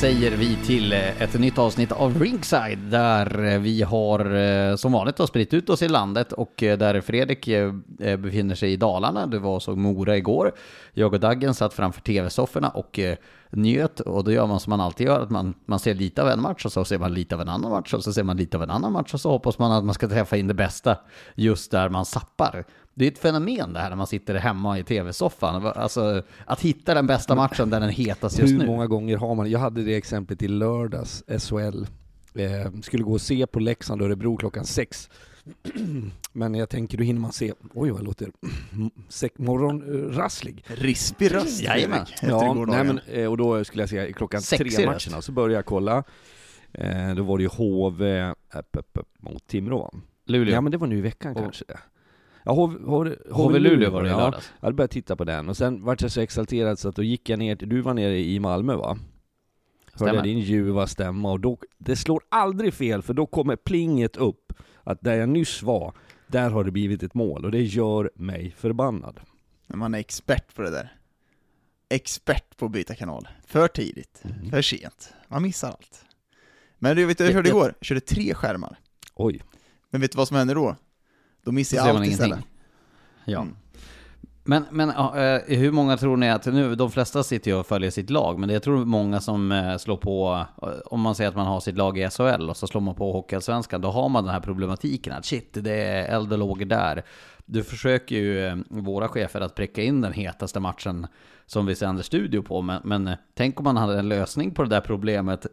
Säger vi till eh, ett nytt avsnitt av Ringside där eh, vi har eh, som vanligt har spritt ut oss i landet och där Fredrik befinner sig i Dalarna. Du var och såg Mora igår. Jag och Daggen satt framför tv-sofforna och njöt och då gör man som man alltid gör, att man, man ser lite av en match och så ser man lite av en annan match och så ser man lite av en annan match och så hoppas man att man ska träffa in det bästa just där man sappar. Det är ett fenomen det här när man sitter hemma i tv-soffan. Alltså att hitta den bästa matchen där den hetas just Hur nu. många gånger har man, jag hade det exemplet i lördags, SHL. Eh, skulle gå och se på Leksand och Örebro klockan sex. Men jag tänker, då hinner man se, oj vad jag låter morgonrasslig. Rispig röst Jajamän. Ja, nej, men, eh, och då skulle jag se klockan tre matcherna, så började jag kolla. Eh, då var det ju HV upp, upp, upp, mot Timrå. Luleå. Ja men det var nu i veckan Och- kanske. Ja, HV, HV, HV Luleå var det i ja. lördags. Jag hade börjat titta på den och sen vart jag så exalterad så att då gick jag ner du var nere i Malmö va? Hörde Stämmer. jag din ljuva stämma och då, det slår aldrig fel för då kommer plinget upp att där jag nyss var, där har det blivit ett mål och det gör mig förbannad. Men man är expert på det där. Expert på att byta kanal. För tidigt, Mm. för sent. Man missar allt. Men du vet du, jag Det- körde igår, jag körde tre skärmar. Oj. Men vet du vad som hände då? Då missade Så jag allt istället. Ja. Mm. Men, men eh, hur många tror ni att, nu, de flesta sitter ju och följer sitt lag, men jag tror många som eh, slår på, eh, om man säger att man har sitt lag i SHL och så slår man på Hockeyallsvenskan, då har man den här problematiken att shit, det är eld och lågor där. Du försöker ju, våra chefer, att pricka in den hetaste matchen som vi sänder studio på, men, men tänk om man hade en lösning på det där problemet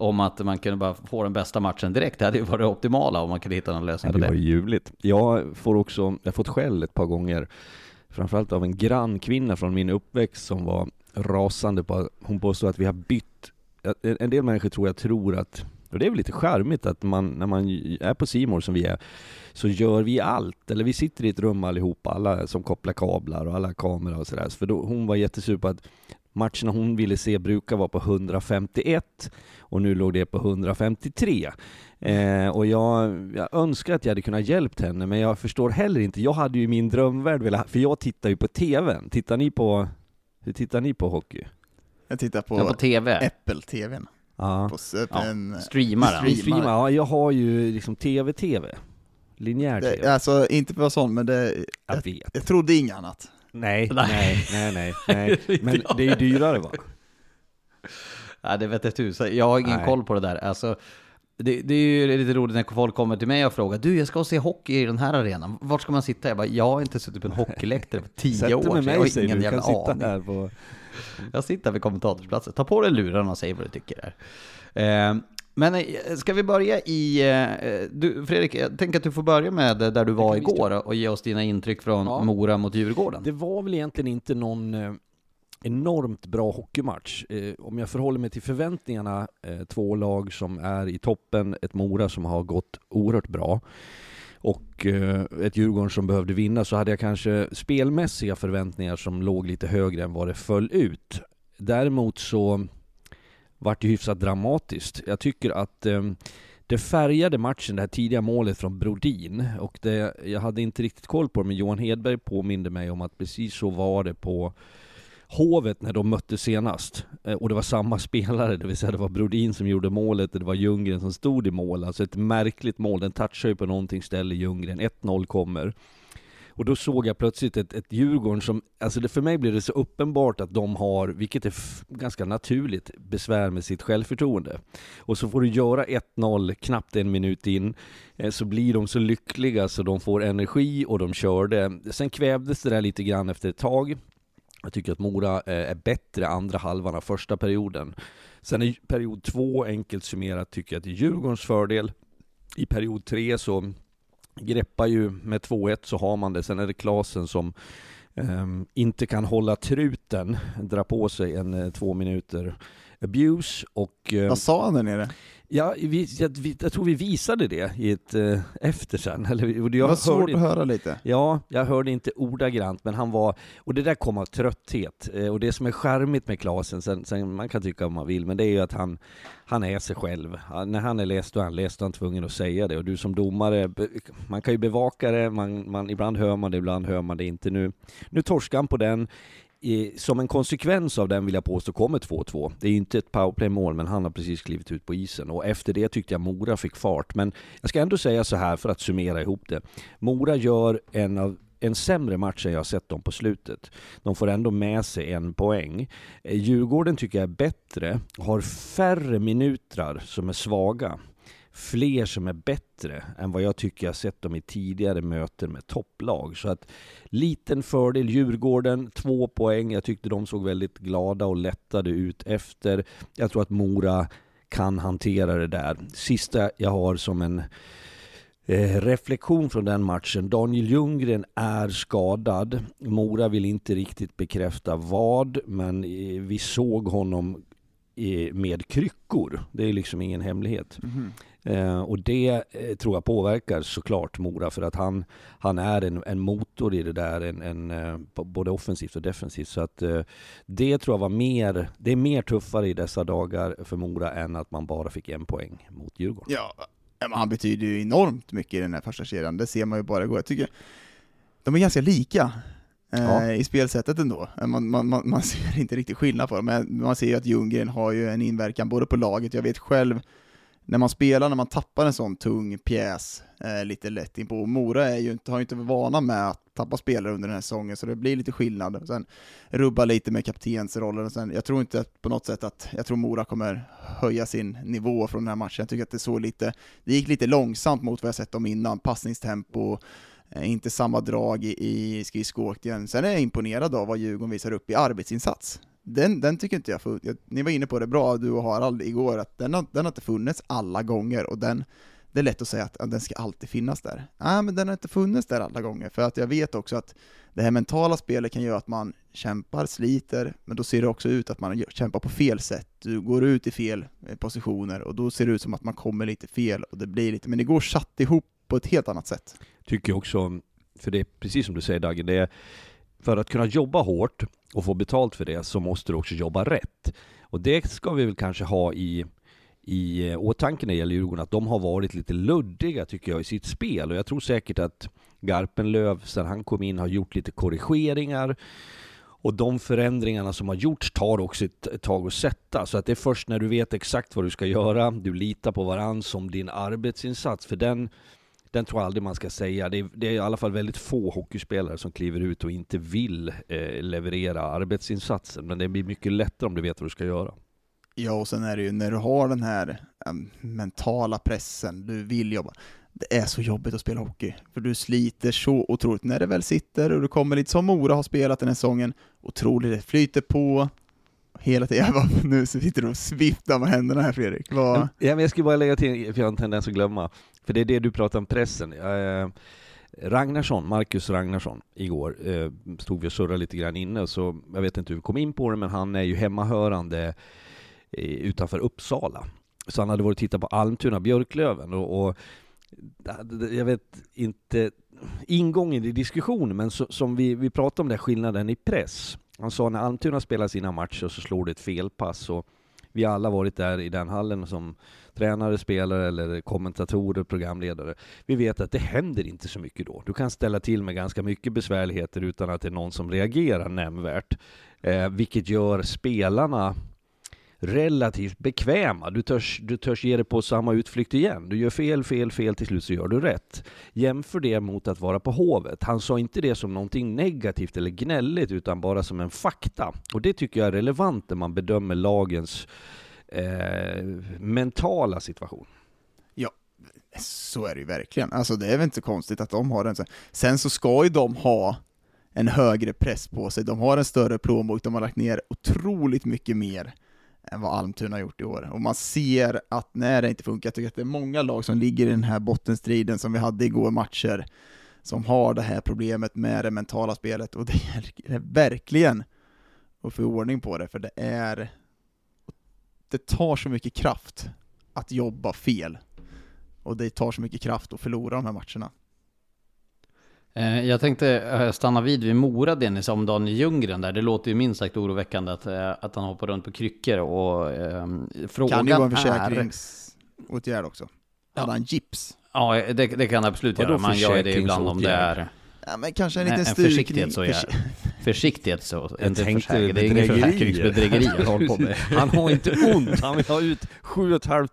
om att man kunde bara få den bästa matchen direkt. Det hade ju varit det optimala om man kunde hitta någon lösning på det det. var ljuvligt. Jag får också, jag har fått skäll ett par gånger, framförallt av en grannkvinna från min uppväxt som var rasande på, hon påstod att vi har bytt, en del människor tror jag tror att, och det är väl lite charmigt att man, när man är på Simor som vi är, så gör vi allt, eller vi sitter i ett rum allihopa, alla som kopplar kablar och alla kameror och sådär, för då, hon var jättesur på att matcherna hon ville se brukar vara på 151 och nu låg det på 153. Eh, och jag, jag önskar att jag hade kunnat hjälpt henne, men jag förstår heller inte. Jag hade ju min drömvärld velat, för jag tittar ju på TVn. Tittar ni på, hur tittar ni på hockey? Jag tittar på, Ja, på TV. Apple-TVn. Ja. På Ja, en, streamar. Vi streamar, ja, jag har ju liksom TV-TV. Linjär TV. det, alltså inte på sån, men det, jag jag, vet. jag trodde inget annat. Nej, Nej. nej, nej, nej. Men det är ju dyrare va? Ja, det vet jag tusan. Jag har ingen Nej. koll på det där. Alltså, det, det är ju lite roligt när folk kommer till mig och frågar Du, jag ska se hockey i den här arenan. Vart ska man sitta? Jag bara, jag har inte suttit på en hockeyläktare på tio Sätt dig år. med så jag mig har ingen du, du kan jävla sitta aning. här på... Jag sitter vid kommentatorsplatsen. Ta på dig lurarna och säg vad du tycker där. Eh, men eh, ska vi börja i... Eh, du, Fredrik, jag tänker att du får börja med där du var igår och ge oss dina intryck från Ja. Mora mot Djurgården. Det var väl egentligen inte någon eh, enormt bra hockeymatch. Om jag förhåller mig till förväntningarna, två lag som är i toppen, ett Mora som har gått oerhört bra och eh, ett Djurgården som behövde vinna så hade jag kanske spelmässiga förväntningar som låg lite högre än vad det föll ut. Däremot så vart det hyfsat dramatiskt. Jag tycker att eh, det färgade matchen, det här tidiga målet från Brodin. Och det, jag hade inte riktigt koll på det, men Johan Hedberg påminde mig om att precis så var det på Hovet när de möttes senast. Eh, och det var samma spelare, det vill säga det var Brodin som gjorde målet och det var Ljunggren som stod i mål. Alltså ett märkligt mål, den touchar ju på någonting ställe Ljunggren. 1-0 kommer. Och då såg jag plötsligt ett, ett Djurgården som, alltså det, för mig blev det så uppenbart att de har, vilket är ganska naturligt, besvär med sitt självförtroende. Och så får du göra 1-0 knappt en minut in, eh, så blir de så lyckliga så de får energi och de körde. Sen kvävdes det där lite grann efter ett tag. Jag tycker att Mora eh, är bättre andra halvan av första perioden. Sen i period två, enkelt summerat, tycker jag att det är Djurgårdens fördel. I period tre så greppar ju med 2-1 så har man det. Sen är det Klasen som ehm, inte kan hålla truten, dra på sig en eh, två minuter abuse och eh, Vad sa han där nere? Ja, vi, jag, vi, jag tror vi visade det i ett eh, efter sen. Eller, och jag var svårt hörde att höra lite. Ja, jag hörde inte ordagrant, men han var, och det där kom av trötthet. Eh, Och det som är charmigt med Klasen, sen, sen man kan tycka vad man vill, men det är ju att han, han är sig själv. Han, när han är läst och han läst, är han tvungen att säga det. Och du som domare, man kan ju bevaka det, man, man, ibland hör man det, ibland hör man det inte. Nu, nu torskar han på den i, som en konsekvens av den vill jag påstå kommer 2-2. Det är ju inte ett powerplay-mål, men han har precis klivit ut på isen. Och efter det tyckte jag Mora fick fart. Men jag ska ändå säga så här för att summera ihop det. Mora gör en av en sämre match än jag sett dem på slutet. De får ändå med sig en poäng. Eh, Djurgården tycker jag är bättre, har färre minuter som är svaga fler som är bättre än vad jag tycker jag sett dem i tidigare möten med topplag. Så att liten fördel Djurgården, två poäng. Jag tyckte de såg väldigt glada och lättade ut efter. Jag tror att Mora kan hantera det där. Sista jag har som en eh, reflektion från den matchen. Daniel Ljunggren är skadad. Mora vill inte riktigt bekräfta vad, men eh, vi såg honom eh, med kryckor. Det är liksom ingen hemlighet. Mm. Eh, och det eh, tror jag påverkar såklart Mora för att han, han är en, en motor i det där, en, en, eh, både offensivt och defensivt. Så att eh, det tror jag var mer, det är mer tuffare i dessa dagar för Mora än att man bara fick en poäng mot Djurgården. Ja, men han betyder ju enormt mycket i den här första kedjan, det ser man ju bara igår. Jag tycker de är ganska lika. Eh, ja. i spelsättet ändå. Man, man, man, man ser inte riktigt skillnad på dem, men man ser ju att Ljunggren har ju en inverkan både på laget, jag vet själv när man spelar, när man tappar en sån tung pjäs eh, lite lätt in på. Mora är ju inte, har ju inte vana med att tappa spelare under den här säsongen, så det blir lite skillnad. Sen rubba lite med kaptensrollen. Sen, jag tror inte på något sätt att, jag tror Mora kommer höja sin nivå från den här matchen. Jag tycker att det såg lite, det gick lite långsamt mot vad jag sett dem innan, passningstempo, eh, inte samma drag i, i skridskoåkningen. Sen är jag imponerad av vad Djurgården visar upp i arbetsinsats den, den tycker inte jag, jag, ni var inne på det bra, du och Harald, igår, att den har, den har inte funnits alla gånger, och den, det är lätt att säga att, att den ska alltid finnas där. Nej, men den har inte funnits där alla gånger, för att jag vet också att det här mentala spelet kan göra att man kämpar, sliter, men då ser det också ut att man kämpar på fel sätt. Du går ut i fel eh, positioner, och då ser det ut som att man kommer lite fel, och det blir lite, men det går satt ihop på ett helt annat sätt. Tycker jag också, för det är precis som du säger Dagge, det är för att kunna jobba hårt och få betalt för det så måste du också jobba rätt. Och det ska vi väl kanske ha i, i åtanke när det gäller Djurgården, att de har varit lite luddiga tycker jag i sitt spel. Och jag tror säkert att Garpenlöv, sedan han kom in, har gjort lite korrigeringar. Och de förändringarna som har gjorts tar också ett tag att sätta. Så att det är först när du vet exakt vad du ska göra, du litar på varandra som din arbetsinsats. För den, den tror jag aldrig man ska säga. Det är, det är, i alla fall väldigt få hockeyspelare som kliver ut och inte vill eh, leverera arbetsinsatsen. Men det blir mycket lättare om du vet vad du ska göra. Ja, och sen är det ju när du har den här äm, mentala pressen, du vill jobba. Det är så jobbigt att spela hockey, för du sliter så otroligt. När det väl sitter och du kommer lite som Mora har spelat den här säsongen, otroligt, det flyter på, hela tiden. Jag bara, nu sitter du och sviftar med händerna här Fredrik. Vad... Ja, men jag skulle bara lägga till, för jag har en tendens att glömma. För det är det du pratar om pressen. Eh, Ragnarsson, Marcus Ragnarsson, igår eh, stod vi och surrade lite grann inne, så jag vet inte hur vi kom in på det, men han är ju hemmahörande eh, utanför Uppsala. Så han hade varit och tittat på Almtuna Björklöven och, och jag vet inte ingången i diskussionen, men så, som vi, vi pratade om den skillnaden i press. Han sa när Almtuna spelar sina matcher så slår det ett felpass och vi har alla varit där i den hallen som tränare, spelare eller kommentatorer, programledare. Vi vet att det händer inte så mycket då. Du kan ställa till med ganska mycket besvärligheter utan att det är någon som reagerar nämnvärt. Eh, vilket gör spelarna relativt bekväma. Du törs, du törs ge dig på samma utflykt igen. Du gör fel, fel, fel, till slut så gör du rätt. Jämför det mot att vara på Hovet. Han sa inte det som någonting negativt eller gnälligt, utan bara som en fakta. Och det tycker jag är relevant när man bedömer lagens eh, mentala situation. Ja, så är det ju verkligen. Alltså det är väl inte konstigt att de har den. Sen så ska ju de ha en högre press på sig. De har en större plånbok, de har lagt ner otroligt mycket mer än vad Almtuna har gjort i år. Och man ser att när det inte funkar, jag tycker att det är många lag som ligger i den här bottenstriden som vi hade igår matcher, som har det här problemet med det mentala spelet, och det är verkligen att få ordning på det, för det är det tar så mycket kraft att jobba fel. Och det tar så mycket kraft att förlora de här matcherna. Eh, jag tänkte eh, stanna vid vid Mora, Dennis, om Daniel Ljunggren där. Det låter ju minst sagt oroväckande att, eh, att han hoppar runt på kryckor och eh, frågan Kan det vara en försäkringsåtgärd också? Hade han gips? Ja, det, det kan absolut göra. Man gör det ibland om det är... Ja, men kanske en liten en, en försiktighetsåtgärd. Försiktighet så. Jag inte tänkte försäkring, det är ingen bedrägerier. försäkringsbedrägeri han håller på med. Han har inte ont, han vill ha ut 7 500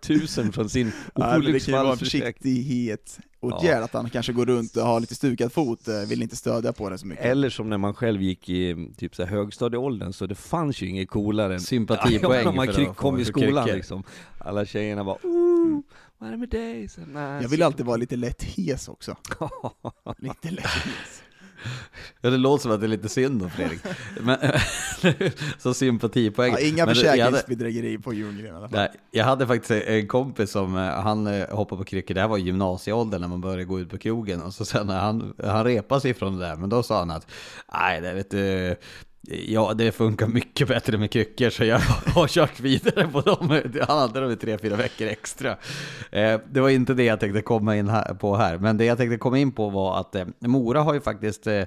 från sin men det kan ju vara olycksfallsförsäkring. försiktighet och Ja. att han kanske går runt och har lite stukad fot, eh, vill inte stödja på det så mycket. Eller som när man själv gick i typ så här högstadieåldern, så det fanns ju inget coolare än Sympatipoäng Ja, man för kom i skolan liksom. Alla tjejerna bara Ooh, vad är det med dig? Så, nej, Jag vill alltid vara lite lätt hes också. Lite lätt hes. Ja, det låter som att det är lite synd om Fredrik. Men, så sympatipoäng. Ja, inga Men det- jag hade- försäkringsbedrägeri på Ljunggren i alla fall. Nej, jag hade faktiskt en kompis som, eh, han eh, hoppade på kryckor, det här var i gymnasieåldern när man började gå ut på krogen och så sen när han, han repade sig från det där, men då sa han att nej, det vet du, ja det funkar mycket bättre med kryckor så jag har kört vidare på dem. Han hade dem i tre, fyra veckor extra. Eh, det var inte det jag tänkte komma in på här, men det jag tänkte komma in på var att eh, Mora har ju faktiskt eh,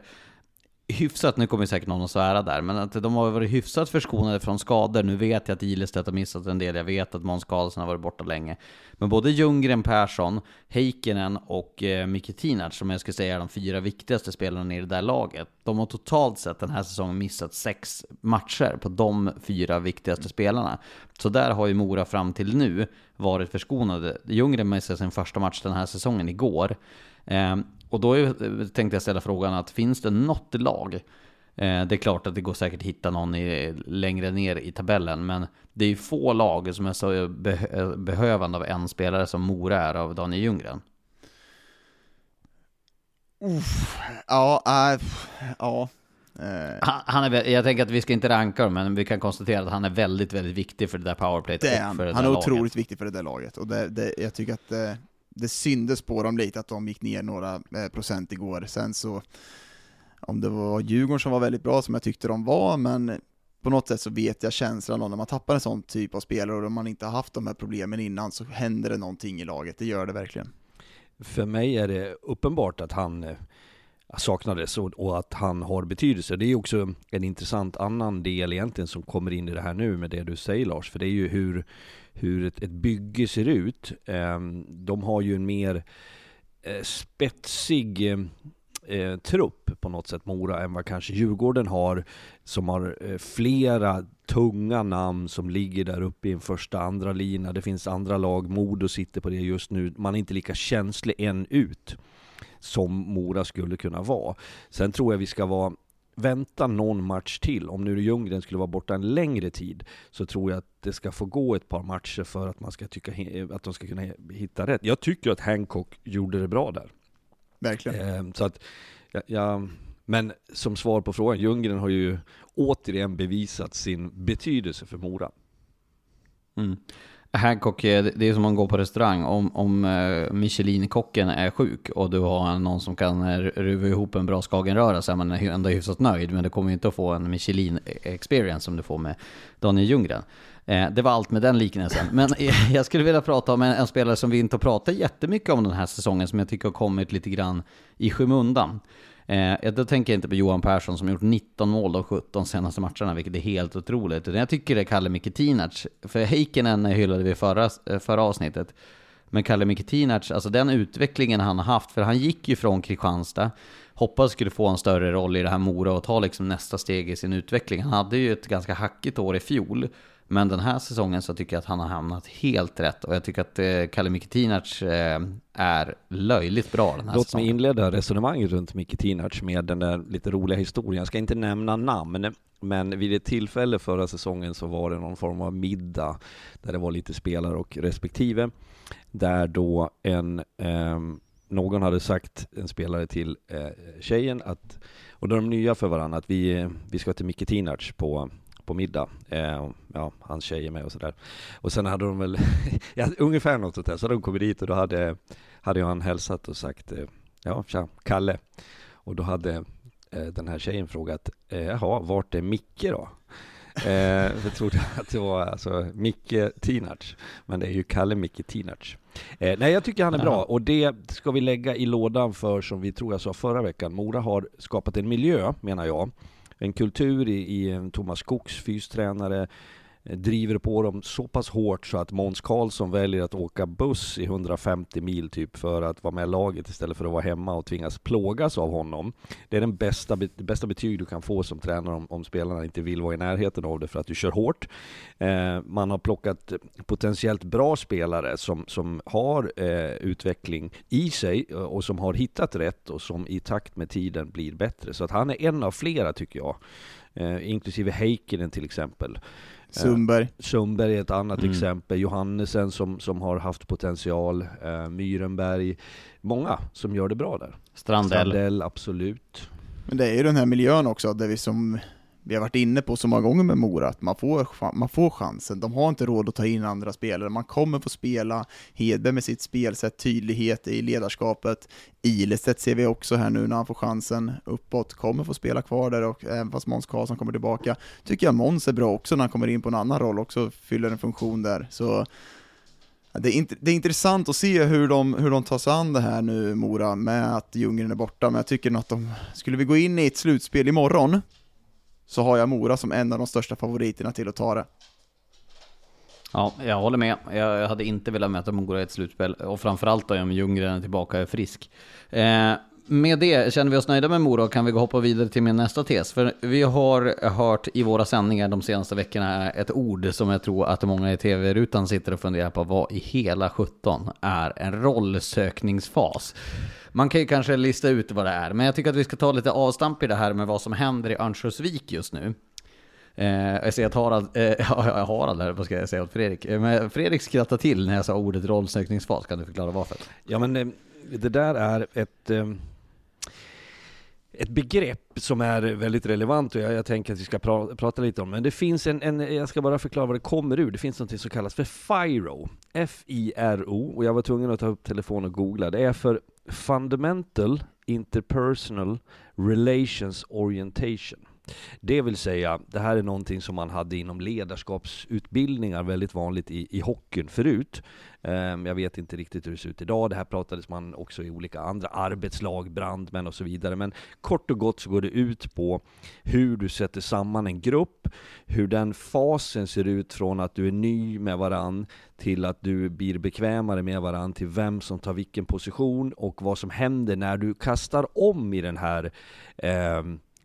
hyfsat, nu kommer säkert någon att svära där, men att de har varit hyfsat förskonade från skador. Nu vet jag att Ilestedt har missat en del, jag vet att Måns Karlsson har varit borta länge. Men både Ljunggren, Persson, Heikkinen och eh, Micke Tinac, som jag skulle säga är de fyra viktigaste spelarna i det där laget, de har totalt sett den här säsongen missat sex matcher på de fyra viktigaste spelarna. Så där har ju Mora fram till nu varit förskonade. Ljunggren missade sin första match den här säsongen igår. Eh, och då är, tänkte jag ställa frågan att finns det något lag, eh, det är klart att det går säkert att hitta någon i, längre ner i tabellen, men det är ju få lag som är så be, behövande av en spelare som Mora är av Daniel Ljunggren. Uff, ja, äh, ja. Eh, Han, han är, jag tänker att vi ska inte ranka dem, men vi kan konstatera att han är väldigt, väldigt viktig för det där powerplayet det är han. för det Han är laget. otroligt viktig för det där laget, och det, det, jag tycker att det, det syndes på dem lite att de gick ner några eh, procent igår. Sen så, om det var Djurgården som var väldigt bra, som jag tyckte de var, men på något sätt så vet jag känslan av när man tappar en sån typ av spelare och man inte har haft de här problemen innan så händer det någonting i laget, det gör det verkligen. För mig är det uppenbart att han eh, saknades och, att han har betydelse. Det är också en intressant annan del egentligen som kommer in i det här nu med det du säger Lars. För det är ju hur, hur ett, ett bygge ser ut. Ehm, de har ju en mer eh, spetsig eh, eh, trupp på något sätt, Mora, än vad kanske Djurgården har. Som har eh, flera tunga namn som ligger där uppe i en första, andra lina. Det finns andra lag, Modo sitter på det just nu. Man är inte lika känslig en ut som Mora skulle kunna vara. Sen tror jag vi ska vara vänta någon match till. Om nu Ljunggren skulle vara borta en längre tid så tror jag att det ska få gå ett par matcher för att man ska tycka att de ska kunna hitta rätt. Jag tycker att Hancock gjorde det bra där. Verkligen. Eh, så att, ja, ja, men som svar på frågan, Ljunggren har ju återigen bevisat sin betydelse för Mora. Mm. Hancock, eh, det är som man går på restaurang. Om, om eh, Michelin-kocken är sjuk och du har någon som kan eh, ruva ihop en bra skagenröra så är man ändå hyfsat nöjd. Men du kommer ju inte att få en Michelin-experience som du får med Daniel Ljunggren. Det var allt med den liknelsen. Men jag skulle vilja prata om en, en spelare som vi inte har pratat jättemycket om den här säsongen, som jag tycker har kommit lite grann i skymundan. Eh, då tänker jag inte på Johan Persson som gjort 19 mål de 17 senaste matcherna, vilket är helt otroligt. Utan jag tycker det är Kalle Mikitinac. För Heikkinen hyllade vi förra, eh, förra avsnittet. Men Kalle Mikitinac, alltså den utvecklingen han har haft, för han gick ju från Kristianstad, hoppas skulle få en större roll i det här Mora och ta liksom nästa steg i sin utveckling. Han hade ju ett ganska hackigt år i fjol, men den här säsongen så tycker jag att han har hamnat helt rätt och jag tycker att eh, Kalle Mikitinac eh, är löjligt bra den här Låt säsongen. mig inleda resonemanget runt Micke Tinac med den där lite roliga historien. Jag ska inte nämna namn, men vid ett tillfälle förra säsongen så var det någon form av middag där det var lite spelare och respektive. Där då en, ehm, någon hade sagt, en spelare till eh, tjejen att, och då är de nya för varandra, att vi, vi ska till Micke Tinac på på middag. Eh, ja, hans tjej är med och sådär. Och sen hade de väl, ja, ungefär något sånt där, så hade de kommit dit och då hade, hade ju han hälsat och sagt, eh, ja, tja, Kalle. Och då hade eh, den här tjejen frågat, eh, jaha, vart är Micke då? Eh, jag trodde att det var alltså Micke Tinac, men det är ju Kalle Micke Tinac. Eh, nej, jag tycker han är bra och det ska vi lägga i lådan för, som vi tror jag sa förra veckan, Mora har skapat en miljö, menar jag, en kultur i, i Thomas Skogs fystränare, Eh, driver på dem så pass hårt så att Måns Karlsson väljer att åka buss i 150 mil typ för att vara med i laget istället för att vara hemma och tvingas plågas av honom. Det är den bästa, det bästa betyg du kan få som tränare om, om spelarna inte vill vara i närheten av det för att du kör hårt. Eh, man har plockat potentiellt bra spelare som, som har eh, utveckling i sig eh, och som har hittat rätt och som i takt med tiden blir bättre. Så att han är en av flera tycker jag. Eh, inklusive Heikkinen till exempel. Sundberg. Eh, Sundberg är ett annat Mm. exempel. Johannesen som, som har haft potential. Eh, Myrenberg. Många som gör det bra där. Strandell. Strandell, absolut. Men det är ju den här miljön också, där vi som vi har varit inne på så många gånger med Mora, att man får, man får chansen. De har inte råd att ta in andra spelare. Man kommer få spela Hedberg med sitt spelsätt, tydlighet i ledarskapet. Ilestedt ser vi också här nu när han får chansen uppåt, kommer få spela kvar där och även fast Måns Karlsson kommer tillbaka, tycker jag Måns är bra också när han kommer in på en annan roll, också fyller en funktion där. Så det är, int- det är intressant att se hur de, hur de tar sig an det här nu, Mora, med att Ljunggren är borta, men jag tycker nog att de, skulle vi gå in i ett slutspel imorgon, så har jag Mora som en av de största favoriterna till att ta det. Ja, jag håller med. Jag hade inte velat möta Mora i ett slutspel. Och framförallt då om Ljunggren är tillbaka och är frisk. Eh, med det känner vi oss nöjda med Mora och kan vi gå hoppa vidare till min nästa tes. För vi har hört i våra sändningar de senaste veckorna ett ord som jag tror att många i tv-rutan sitter och funderar på. Vad i hela 17 är en rollsökningsfas? Man kan ju kanske lista ut vad det är, men jag tycker att vi ska ta lite avstamp i det här med vad som händer i Örnsköldsvik just nu. Eh, jag ser att Harald, eh, ja, Harald här, vad ska jag säga åt Fredrik? Eh, men Fredrik skrattar till när jag sa ordet rollsökningsfas, kan du förklara varför? Ja men eh, det där är ett, eh, ett begrepp som är väldigt relevant och jag, jag tänker att vi ska pra, prata lite om. Men det finns en, en, jag ska bara förklara vad det kommer ur, det finns något som kallas för FIRO, F-I-R-O, och jag var tvungen att ta upp telefonen och googla, det är för Fundamental Interpersonal Relations Orientation. Det vill säga, det här är någonting som man hade inom ledarskapsutbildningar väldigt vanligt i, i hockeyn förut. Ehm, jag vet inte riktigt hur det ser ut idag, det här pratades man också i olika andra arbetslag, brandmän och så vidare. Men kort och gott så går det ut på hur du sätter samman en grupp, hur den fasen ser ut från att du är ny med varann till att du blir bekvämare med varann, till vem som tar vilken position och vad som händer när du kastar om i den här eh,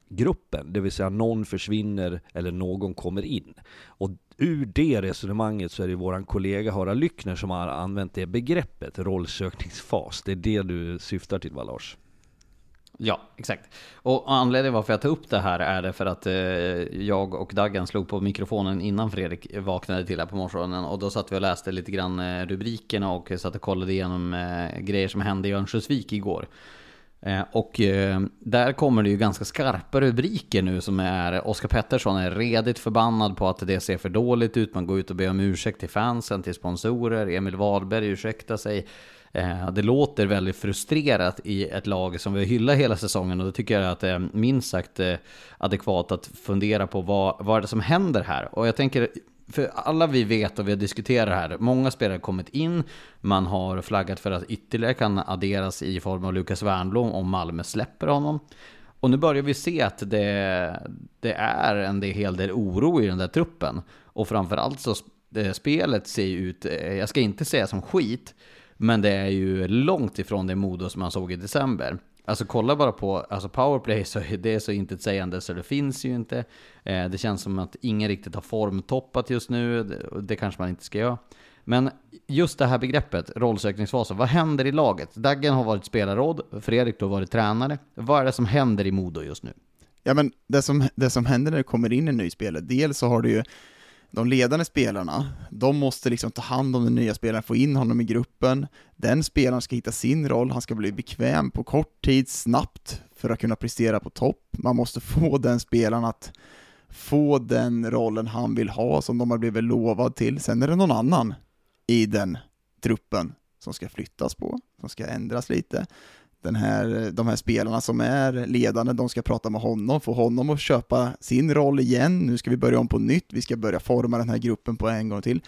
gruppen, det vill säga någon försvinner eller någon kommer in. Och ur det resonemanget så är det våran kollega Harald Lyckner som har använt det begreppet, rollsökningsfas. Det är det du syftar till va Lars? Ja, exakt. Och anledningen varför jag tar upp det här är det för att eh, jag och Daggan slog på mikrofonen innan Fredrik vaknade till här på morgonen och då satt vi och läste lite grann eh, rubrikerna och satt och kollade igenom eh, grejer som hände i Örnsköldsvik igår. Eh, och eh, där kommer det ju ganska skarpa rubriker nu som är Oskar Pettersson är redigt förbannad på att det ser för dåligt ut. Man går ut och ber om ursäkt till fansen, till sponsorer. Emil Wahlberg ursäktar sig. Eh, det låter väldigt frustrerat i ett lag som vi hyllar hela säsongen och då tycker jag att det är minst sagt adekvat att fundera på vad, vad är det som händer här. Och jag tänker, för alla vi vet och vi har diskuterat här, många spelare har kommit in, man har flaggat för att ytterligare kan adderas i form av Lukas Wernbloom om Malmö släpper honom. Och nu börjar vi se att det, det är en hel del oro i den där truppen. Och framförallt så eh, spelet ser ju ut, eh, jag ska inte säga som skit, men det är ju långt ifrån det Modo som man såg i december. Alltså kolla bara på alltså powerplay, så är det är så intetsägande så det finns ju inte. Eh, det känns som att ingen riktigt har formtoppat just nu, det, det kanske man inte ska göra. Men just det här begreppet, rollsökningsfasen, vad händer i laget? Daggen har varit spelarråd, Fredrik har varit tränare. Vad är det som händer i Modo just nu? Ja men det som, det som händer när det kommer in en ny spelare, dels så har du ju de ledande spelarna, de måste liksom ta hand om den nya spelaren, få in honom i gruppen. Den spelaren ska hitta sin roll, han ska bli bekväm på kort tid, snabbt, för att kunna prestera på topp. Man måste få den spelaren att få den rollen han vill ha, som de har blivit lovad till. Sen är det någon annan i den truppen som ska flyttas på, som ska ändras lite den här, de här spelarna som är ledande, de ska prata med honom, få honom att köpa sin roll igen. Nu ska vi börja om på nytt, vi ska börja forma den här gruppen på en gång till.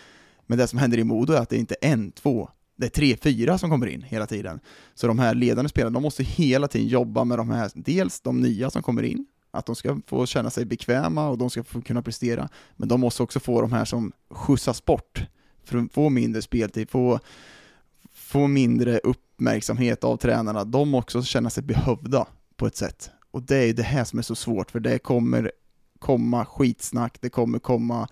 Men det som händer i Modo är att det inte är en, två, det är tre, fyra som kommer in hela tiden. Så de här ledande spelarna, de måste hela tiden jobba med de här, dels de nya som kommer in, att de ska få känna sig bekväma och de ska få kunna prestera. Men de måste också få de här som skjutsas bort, för att få mindre speltid, få, få mindre uppmärksamhet av tränarna. De också känna sig behövda på ett sätt. Och det är ju det här som är så svårt, för det kommer komma skitsnack, det kommer komma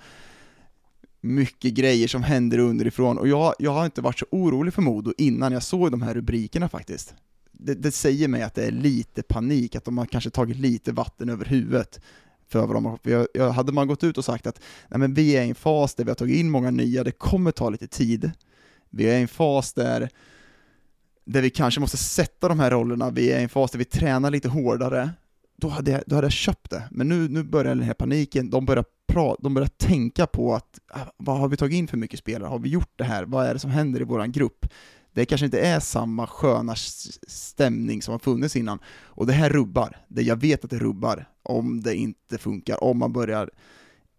mycket grejer som händer underifrån och jag, jag har inte varit så orolig för Modo innan jag såg de här rubrikerna faktiskt. Det, det, säger mig att det är lite panik, att de har kanske tagit lite vatten över huvudet för vad de har, jag, jag, hade man gått ut och sagt att nej men vi är i en fas där vi har tagit in många nya, det kommer ta lite tid. Vi är i en fas där, där vi kanske måste sätta de här rollerna, vi är i en fas där vi tränar lite hårdare, då hade jag, då hade jag köpt det. Men nu, nu börjar den här paniken, de börjar, pra, de börjar tänka på att ah, vad har vi tagit in för mycket spelare? Har vi gjort det här? Vad är det som händer i vår grupp? Det kanske inte är samma sköna stämning som har funnits innan. Och det här rubbar. Det jag vet att det rubbar om det inte funkar, om man börjar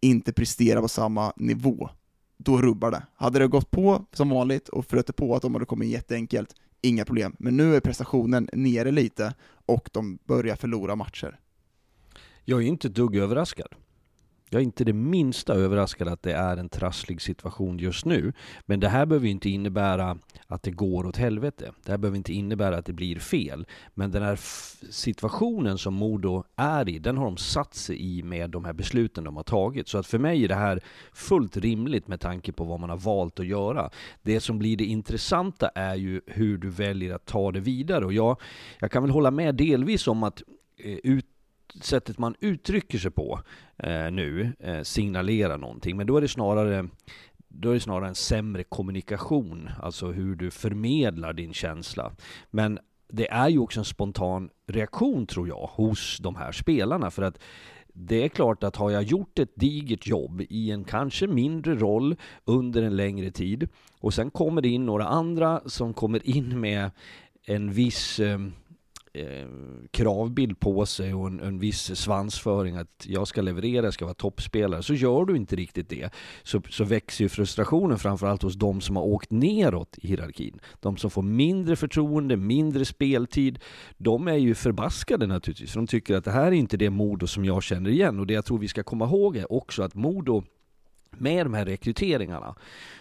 inte prestera på samma nivå. Då rubbar det. Hade det gått på som vanligt och flöt på att de hade kommit jätteenkelt, inga problem. Men nu är prestationen nere lite och de börjar förlora matcher. Jag är inte ett dugg överraskad. Jag är inte det minsta överraskad att det är en trasslig situation just nu. Men det här behöver inte innebära att det går åt helvete. Det här behöver inte innebära att det blir fel. Men den här situationen som Modo är i, den har de satt sig i med de här besluten de har tagit. Så att för mig är det här fullt rimligt med tanke på vad man har valt att göra. Det som blir det intressanta är ju hur du väljer att ta det vidare. Och jag, jag kan väl hålla med delvis om att eh, ut sättet man uttrycker sig på eh, nu eh, signalerar någonting. Men då är det snarare då är det snarare en sämre kommunikation, alltså hur du förmedlar din känsla. Men det är ju också en spontan reaktion tror jag hos de här spelarna för att det är klart att har jag gjort ett digert jobb i en kanske mindre roll under en längre tid och sen kommer det in några andra som kommer in med en viss eh, eh, kravbild på sig och en, en viss svansföring att jag ska leverera, jag ska vara toppspelare, så gör du inte riktigt det. Så, så växer ju frustrationen framförallt hos de som har åkt neråt i hierarkin. De som får mindre förtroende, mindre speltid, de är ju förbaskade naturligtvis. För de tycker att det här är inte det Modo som jag känner igen. Och det jag tror vi ska komma ihåg är också att Modo med de här rekryteringarna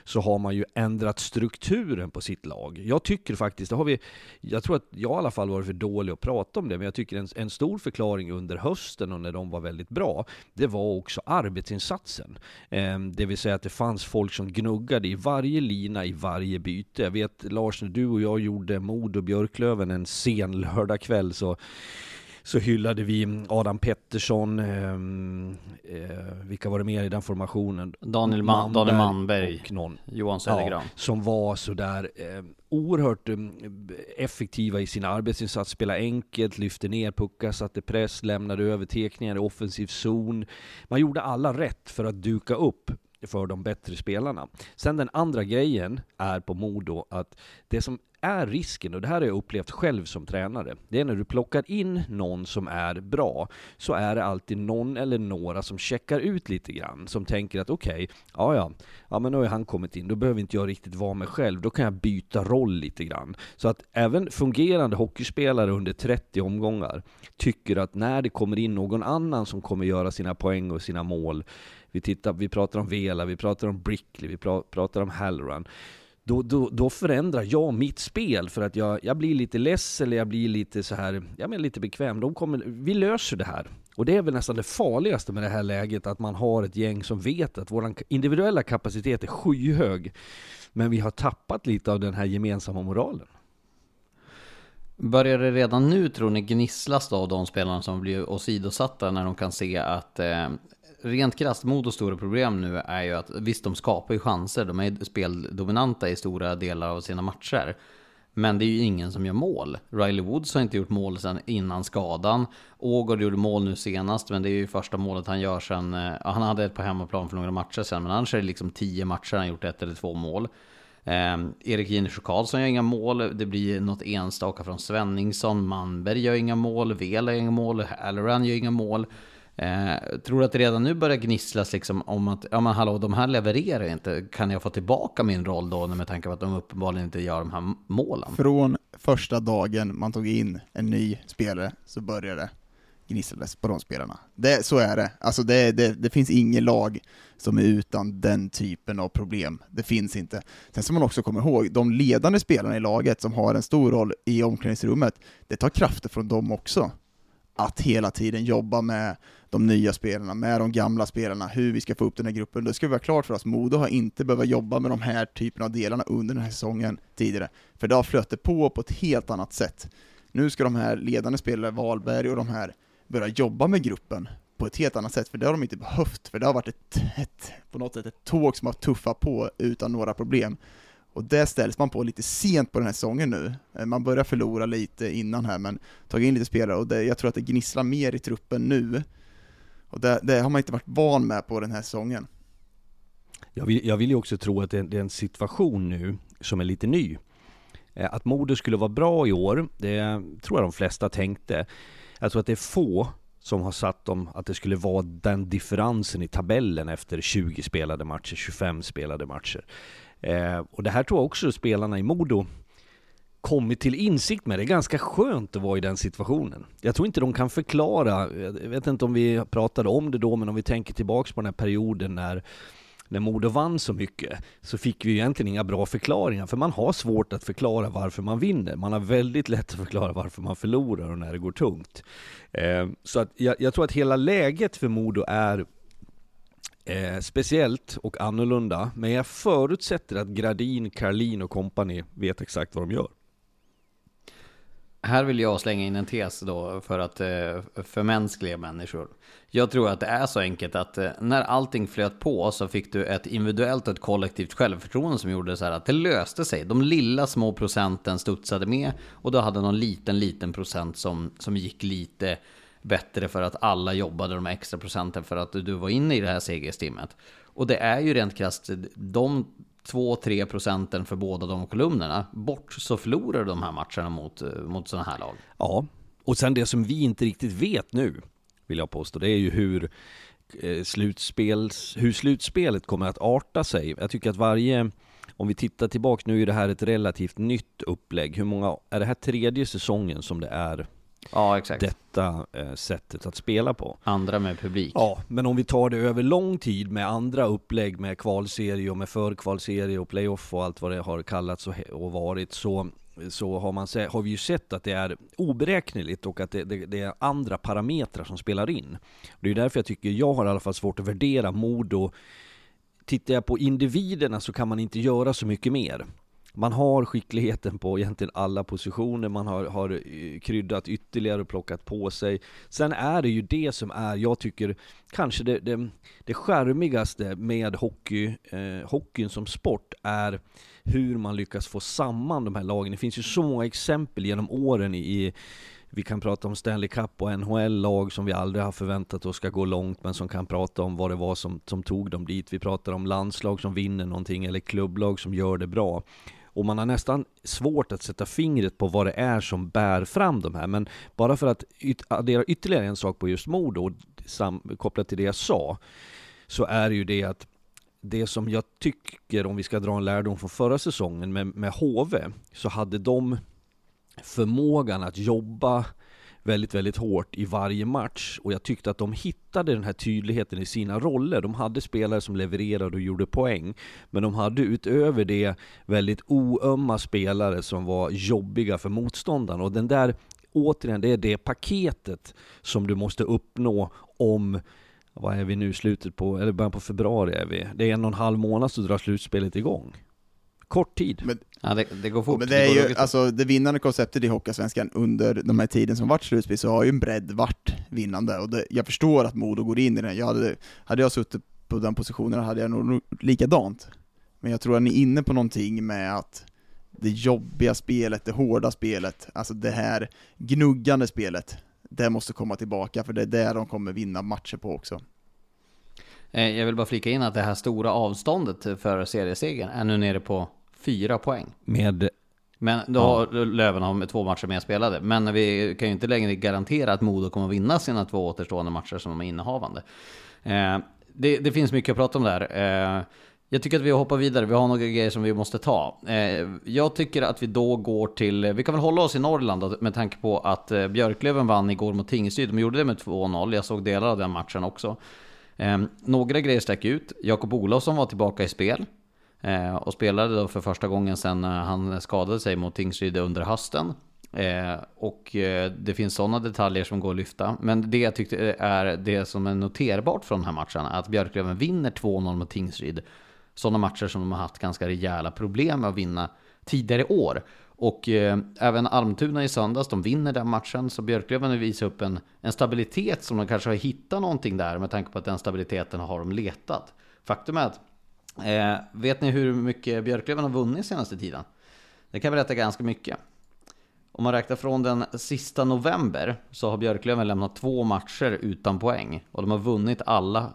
så har man ju ändrat strukturen på sitt lag. Jag tycker faktiskt, det har vi, jag tror att jag i alla fall varit för dålig att prata om det, men jag tycker en, en stor förklaring under hösten och när de var väldigt bra, det var också arbetsinsatsen. Eh, det vill säga att det fanns folk som gnuggade i varje lina i varje byte. Jag vet Lars, när du och jag gjorde Mod och Björklöven en sen lördagkväll så så hyllade vi Adam Pettersson, eh, eh, vilka var det mer i den formationen? Daniel, Man Daniel Manberg och någon. Johan Södergran. Ja, som var sådär eh, oerhört eh, effektiva i sin arbetsinsats, spela enkelt, lyfte ner puckar, satte press, lämnade över tekningar i offensiv zon. Man gjorde alla rätt för att duka upp för de bättre spelarna. Sen den andra grejen är på Modo att det som är risken, och det här har jag upplevt själv som tränare, det är när du plockar in någon som är bra, så är det alltid någon eller några som checkar ut lite grann, som tänker att okej, okay, ja ja, ja men nu har han kommit in, då behöver inte jag riktigt vara mig själv, då kan jag byta roll lite grann. Så att även fungerande hockeyspelare under 30 omgångar tycker att när det kommer in någon annan som kommer göra sina poäng och sina mål, vi, tittar, vi pratar om Vela, vi pratar om Brickley, vi pratar om Halloran, då, då, då förändrar jag mitt spel för att jag, jag blir lite less eller jag blir lite så här, jag menar lite bekväm. De kommer, vi löser det här. Och det är väl nästan det farligaste med det här läget, att man har ett gäng som vet att vår individuella kapacitet är skyhög. Men vi har tappat lite av den här gemensamma moralen. Börjar det redan nu, tror ni, gnisslas då av de spelarna som blir åsidosatta när de kan se att eh, rent krasst, Modos stora problem nu är ju att visst, de skapar ju chanser. De är speldominanta i stora delar av sina matcher. Men det är ju ingen som gör mål. Riley Woods har inte gjort mål sedan innan skadan. Ågård gjorde mål nu senast, men det är ju första målet han gör sen... Ja, han hade ett på hemmaplan för några matcher sen, men annars är det liksom tio matcher han gjort ett eller två mål. Eh, Erik Jinesjö Karlsson gör inga mål. Det blir något enstaka från Svenningsson. Manberg gör inga mål. Vela gör inga mål. Halloran gör inga mål. Eh, tror du att det redan nu börjar gnisslas liksom om att, ja men hallå, de här levererar inte. Kan jag få tillbaka min roll då med tanke på att de uppenbarligen inte gör de här målen? Från första dagen man tog in en ny spelare så började det. gnisslas på de spelarna. Det, så är det. Alltså det, det, det finns ingen lag som är utan den typen av problem. Det finns inte. Sen ska man också komma ihåg, de ledande spelarna i laget som har en stor roll i omklädningsrummet, det tar krafter från dem också. Att hela tiden jobba med de nya spelarna, med de gamla spelarna, hur vi ska få upp den här gruppen. Det ska vi vara klart för oss, Modo har inte behövt jobba med de här typerna av delarna under den här säsongen tidigare, för det har flöt på på ett helt annat sätt. Nu ska de här ledande spelarna, Wahlberg och de här, börja jobba med gruppen på ett helt annat sätt, för det har de inte behövt, för det har varit ett, ett på något sätt ett tåg som har tuffat på utan några problem. Och det ställs man på lite sent på den här säsongen nu. Eh, man börjar förlora lite innan här, men tagit in lite spelare och det, jag tror att det gnisslar mer i truppen nu. Och det, det har man inte varit van med på den här säsongen. Jag vill, jag vill ju också tro att det, det är en situation nu som är lite ny. Eh, att Modo skulle vara bra i år, det tror jag de flesta tänkte. Jag tror att det är få som har satt dem att det skulle vara den differensen i tabellen efter 20 spelade matcher, 25 spelade matcher. Eh, och det här tror jag också spelarna i Modo kommit till insikt med. Det är ganska skönt att vara i den situationen. Jag tror inte de kan förklara, jag vet inte om vi pratade om det då, men om vi tänker tillbaks på den här perioden när när Modo vann så mycket så fick vi egentligen inga bra förklaringar, för man har svårt att förklara varför man vinner. Man har väldigt lätt att förklara varför man förlorar och när det går tungt. Eh, så att jag, jag tror att hela läget för Modo är Eh, speciellt och annorlunda, men jag förutsätter att Gradin, Karlin och kompani vet exakt vad de gör. Här vill jag slänga in en tes då för att eh, förmänskliga människor. Jag tror att det är så enkelt att eh, när allting flöt på så fick du ett individuellt och ett kollektivt självförtroende som gjorde så här att det löste sig. De lilla små procenten studsade med och då hade någon liten, liten procent som, som gick lite bättre för att alla jobbade de extra procenten för att du var inne i det här segerstimmet. Och det är ju rent krasst, de 2-3 procenten för båda de kolumnerna, bort så förlorar de här matcherna mot, eh, mot sådana här lag. Ja, och sen det som vi inte riktigt vet nu, vill jag påstå, det är ju hur, eh, slutspels, hur slutspelet kommer att arta sig. Jag tycker att varje, om vi tittar tillbaka, nu är det här ett relativt nytt upplägg. Hur många, är det här tredje säsongen som det är Ja, exakt. detta eh, sättet att spela på. Andra med publik. Ja, men om vi tar det över lång tid med andra upplägg med kvalserie och med förkvalserie och playoff och allt vad det har kallats och, varit så så har, man har vi ju sett att det är oberäkneligt och att det, det, det, är andra parametrar som spelar in. Det är därför jag tycker, jag har i alla fall svårt att värdera Modo. Tittar jag på individerna så kan man inte göra så mycket mer man har skickligheten på egentligen alla positioner, man har, har eh, kryddat ytterligare och plockat på sig. Sen är det ju det som är, jag tycker, kanske det, det, det skärmigaste med hockey, eh, hockeyn som sport är hur man lyckas få samman de här lagen. Det finns ju så många exempel genom åren i vi kan prata om Stanley Cup och NHL-lag som vi aldrig har förväntat oss ska gå långt, men som kan prata om vad det var som, som tog dem dit. Vi pratar om landslag som vinner någonting, eller klubblag som gör det bra. Och man har nästan svårt att sätta fingret på vad det är som bär fram de här. Men bara för att yt addera ytterligare en sak på just Modo, kopplat till det jag sa, så är det ju det att det som jag tycker, om vi ska dra en lärdom från förra säsongen med, med HV, så hade de förmågan att jobba väldigt, väldigt hårt i varje match och jag tyckte att de hittade den här tydligheten i sina roller. De hade spelare som levererade och gjorde poäng, men de hade utöver det väldigt oömma spelare som var jobbiga för motståndarna och den där, återigen, det är det paketet som du måste uppnå om vad är vi nu, slutet på, eller början på februari är vi. Det är en och en halv månad så drar slutspelet igång. Kort tid. Men, ja, det, det går fort. Men det, är ju, alltså det vinnande konceptet i Hockeysvenskan under de här tiden som varit slutspel, så har ju en bredd varit vinnande, och det, jag förstår att Modo går in i den. Jag hade, hade jag suttit på den positionen hade jag nog likadant. Men jag tror att ni är inne på någonting med att det jobbiga spelet, det hårda spelet, alltså det här gnuggande spelet, det måste komma tillbaka, för det är där de kommer vinna matcher på också. Eh, jag vill bara flika in att det här stora avståndet för seriesegern är nu nere på fyra poäng. Med men då har ja. Löven har två matcher mer spelade. Men vi kan ju inte längre garantera att Modo kommer att vinna sina två återstående matcher som de är innehavande. Eh, det, det, finns mycket att prata om där. Eh, Jag tycker att vi hoppar vidare, vi har några grejer som vi måste ta. Eh, jag tycker att vi då går till, vi kan väl hålla oss i Norrland med tanke på att eh, Björklöven vann igår mot Tingsryd. De gjorde det med 2-0, jag såg delar av den matchen också. Eh, några grejer stack ut. Jakob Olofsson var tillbaka i spel. Eh, och spelade då för första gången sedan eh, han skadade sig mot Tingsryd under hösten. Eh, och det finns sådana detaljer som går att lyfta. Men det jag tyckte är det som är noterbart från den här matchen, är att Björklöven vinner 2-0 mot Tingsryd sådana matcher som de har haft ganska rejäla problem med att vinna tidigare år. Och eh, även Almtuna i söndags, de vinner den matchen, så Björklöven visar upp en, en stabilitet som de kanske har hittat någonting där med tanke på att den stabiliteten har de letat. Faktum är att, eh, vet ni hur mycket Björklöven har vunnit senaste tiden? Det kan berätta ganska mycket. Om man räknar från den sista november så har Björklöven lämnat två matcher utan poäng. Och de har vunnit alla,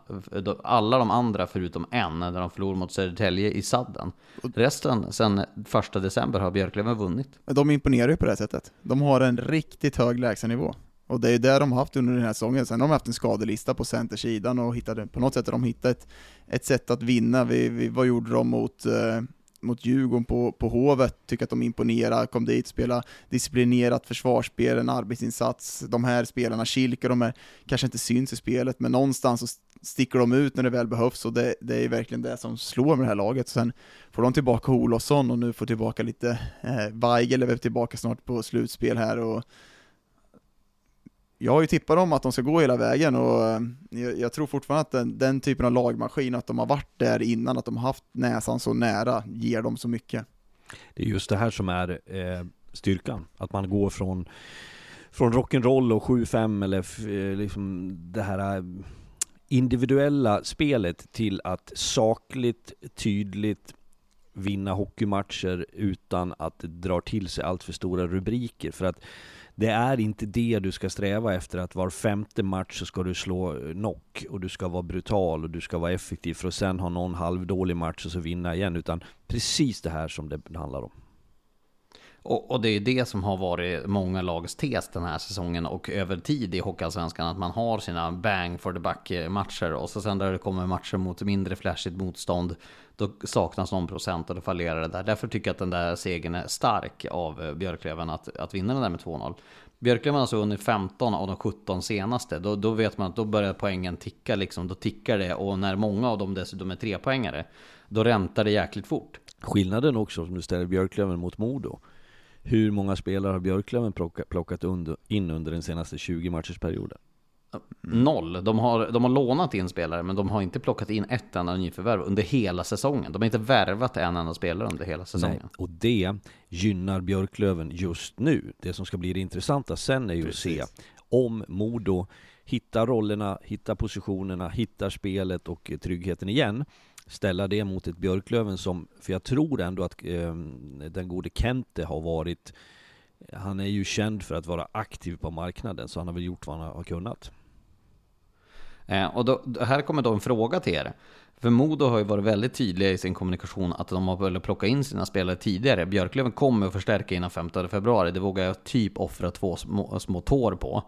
alla de andra förutom en, när de förlorade mot Södertälje i sadden. Resten, sen första december, har Björklöven vunnit. De imponerar ju på det här sättet. De har en riktigt hög lägstanivå. Och det är det de har haft under den här säsongen. Sen har de haft en skadelista på centersidan och hittade, på något sätt har de hittat ett, ett sätt att vinna. Vi, vi, vad gjorde de mot eh, mot Djurgården på, på Hovet, tycker att de imponerar, kom dit, spela disciplinerat försvarsspel, en arbetsinsats. De här spelarna, Kilke, de är, kanske inte syns i spelet, men någonstans så sticker de ut när det väl behövs och det, det är verkligen det som slår med det här laget. Sen får de tillbaka Olofsson och nu får tillbaka lite, eh, Weigel är tillbaka snart på slutspel här och jag har ju tippat dem att de ska gå hela vägen och eh, jag, jag tror fortfarande att den, den, typen av lagmaskin, att de har varit där innan, att de har haft näsan så nära, ger dem så mycket. Det är just det här som är eh, styrkan, att man går från, från rock'n'roll och 7-5 eller eh, liksom det här eh, individuella spelet till att sakligt, tydligt vinna hockeymatcher utan att det drar till sig allt för stora rubriker. För att det är inte det du ska sträva efter, att var femte match så ska du slå eh, knock och du ska vara brutal och du ska vara effektiv för att sen ha någon halvdålig match och så vinna igen, utan precis det här som det handlar om. Och, och, det är det som har varit många lags tes den här säsongen och över tid i Hockeyallsvenskan att man har sina bang for the buck eh, matcher och så sen när det kommer matcher mot mindre flashigt motstånd då saknas någon procent och då fallerar det där. Därför tycker jag att den där segern är stark av eh, Björklöven att, att vinna den där med 2-0. Björklöven har alltså vunnit 15 av de 17 senaste. Då, då vet man att då börjar poängen ticka liksom. Då tickar det och när många av dem dessutom är trepoängare då räntar det jäkligt fort. Skillnaden också om du ställer Björklöven mot Modo. Hur många spelare har Björklöven plockat in under den senaste 20 matchersperioden? Noll. De har, de har lånat in spelare, men de har inte plockat in ett enda nyförvärv under hela säsongen. De har inte värvat en enda spelare under hela säsongen. Nej, och det gynnar Björklöven just nu. Det som ska bli det intressanta sen är ju Precis. att se om Modo hittar rollerna, hittar positionerna, hittar spelet och tryggheten igen. Ställa det mot ett Björklöven som, för jag tror ändå att eh, den gode Kente har varit han är ju känd för att vara aktiv på marknaden, så han har väl gjort vad han har kunnat. Eh, och då, här kommer då en fråga till er. För Modo har ju varit väldigt tydliga i sin kommunikation att de har velat plocka in sina spelare tidigare. Björklöven kommer att förstärka innan 15 februari, det vågar jag typ offra två små, små tår på.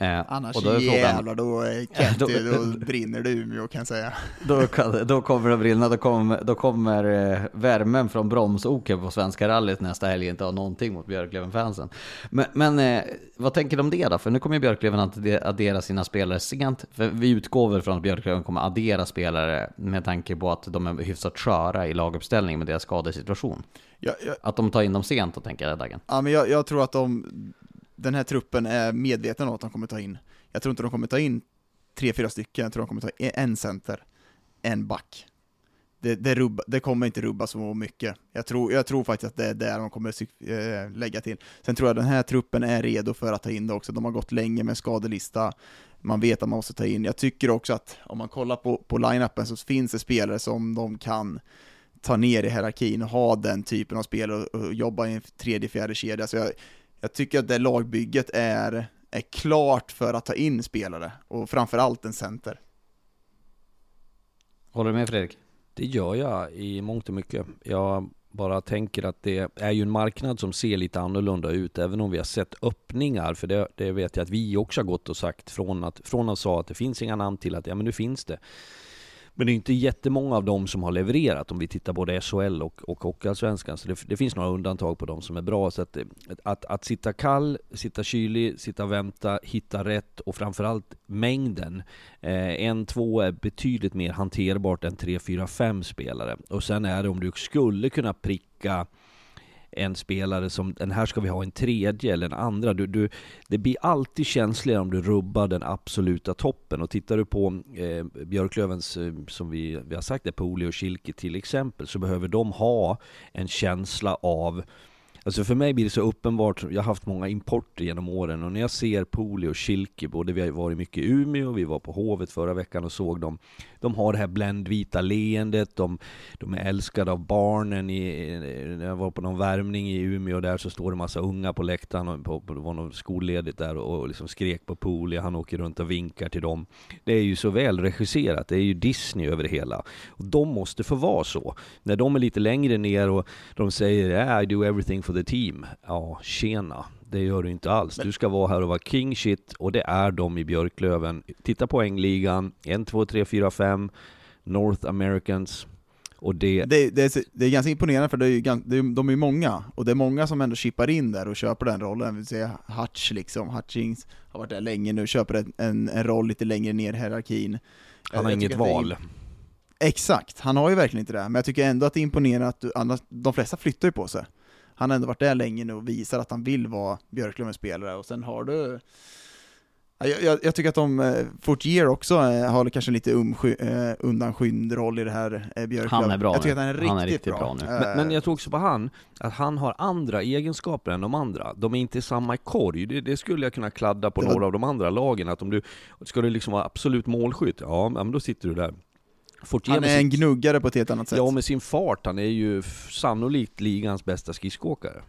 Eh, Annars och då är jävlar, då, Kent, då, då brinner det Umeå kan jag säga. Då, då kommer det brinna, då kommer, då kommer eh, värmen från bromsoken på Svenska rallyt nästa helg inte ha någonting mot Björklöven-fansen. Men, men eh, vad tänker du om det då? För nu kommer ju Björklöven att addera sina spelare sent. För vi utgår väl från att Björklöven kommer addera spelare med tanke på att de är hyfsat sköra i laguppställning med deras skadesituation. Ja, ja. Att de tar in dem sent då tänker jag, Dagen. Ja, men jag, jag tror att de den här truppen är medveten om att de kommer ta in, jag tror inte de kommer ta in tre, fyra stycken, jag tror de kommer ta in en center, en back. Det, det, rubba, det kommer inte rubba så mycket. Jag tror, jag tror faktiskt att det är där de kommer äh, lägga till. Sen tror jag den här truppen är redo för att ta in det också. De har gått länge med skadelista. Man vet att man måste ta in. Jag tycker också att om man kollar på, på line-upen så finns det spelare som de kan ta ner i hierarkin och ha den typen av spel och, och jobba i en tredje, fjärde kedja. Så jag, jag tycker att det lagbygget är, är klart för att ta in spelare, och framförallt en center. Håller du med Fredrik? Det gör jag i mångt och mycket. Jag bara tänker att det är ju en marknad som ser lite annorlunda ut, även om vi har sett öppningar, för det, det vet jag att vi också har gått och sagt från att, från att sa att det finns inga namn till att ja men nu finns det. Men det är inte jättemånga av dem som har levererat om vi tittar både SHL och, och Hockeyallsvenskan. Så det, det, finns några undantag på dem som är bra. Så att, att, att sitta kall, sitta kylig, sitta och vänta, hitta rätt och framförallt mängden. Eh, en, två är betydligt mer hanterbart än tre, fyra, fem spelare. Och sen är det om du skulle kunna pricka en spelare som, den här ska vi ha en tredje eller en andra. Du, du, det blir alltid känsligare om du rubbar den absoluta toppen. Och tittar du på eh, Björklövens, eh, som vi, vi har sagt, det, Poli och Kilke till exempel, så behöver de ha en känsla av Alltså för mig blir det så uppenbart, jag har haft många importer genom åren och när jag ser Poli och Schilke, både vi har varit mycket i Umeå, vi var på Hovet förra veckan och såg dem. De har det här bländvita leendet, de, de är älskade av barnen. I, när jag var på någon värmning i Umeå där så står det massa unga på läktaren, och på, på, det var något skolledigt där och, och liksom skrek på Poli, han åker runt och vinkar till dem. Det är ju så väl regisserat, det är ju Disney över det hela. Och de måste få vara så. När de är lite längre ner och de säger I do everything for the team. Ja, tjena. Det gör du inte alls. Du ska vara här och vara king shit och det är de i Björklöven. Titta poängligan. 1, 2, 3, 4, 5. North Americans. Och det... Det, det, är, det är ganska imponerande för det är ju, det är, de är många, och det är många som ändå chippar in där och köper den rollen. Vi säger Hutch liksom, Hutchings har varit där länge nu, köper en, en, en roll lite längre ner i hierarkin. Han har inget val. Exakt, han har ju verkligen inte det, men jag tycker ändå att det är imponerande att du, annars, de flesta flyttar ju på sig han har ändå varit där länge nu och visar att han vill vara Björklövens spelare och sen har du jag, jag, jag, tycker att de, eh, Fortier också eh, har kanske lite umsky, eh, undanskymd roll i det här eh, Björklöven. Han är bra Jag tycker nu. att han är riktigt, han är riktigt bra. bra nu. Men, men, jag tror också på han, att han har andra egenskaper än de andra. De är inte i samma korg. Det, det skulle jag kunna kladda på Det några var- av de andra lagen. Att om du, ska du liksom vara absolut målskytt, ja men då sitter du där. Fortier Han är en gnuggare på ett helt annat sätt. Ja, med sin fart, han är ju sannolikt ligans bästa skridskoåkare.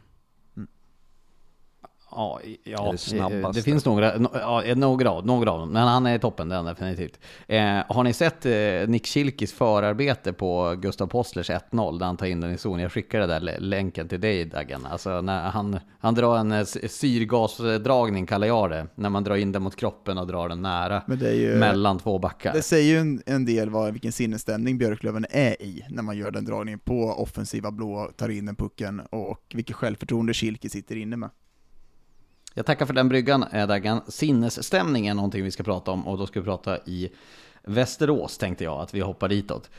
Ja, ja Eller det, finns några, ja, några, av- några av dem, men han är i toppen, den definitivt. Eh, har ni sett eh, Nick Schilkis förarbete på Gustav Postlers 1-0, där han tar in den i zon? Jag skickade den där länken till dig Daggen. Alltså när han, han drar en eh, syrgasdragning, kallar jag det, när man drar in den mot kroppen och drar den nära, Men det är ju... mellan två backar. Det säger ju en, en del vad, vilken sinnesstämning Björklöven är i när man gör den dragningen på offensiva blå, tar in den pucken och vilket självförtroende Kilke sitter inne med. Jag tackar för den bryggan, eh, Daggan. Sinnesstämning är någonting vi ska prata om och då ska vi prata i Västerås tänkte jag, att vi hoppar ditåt.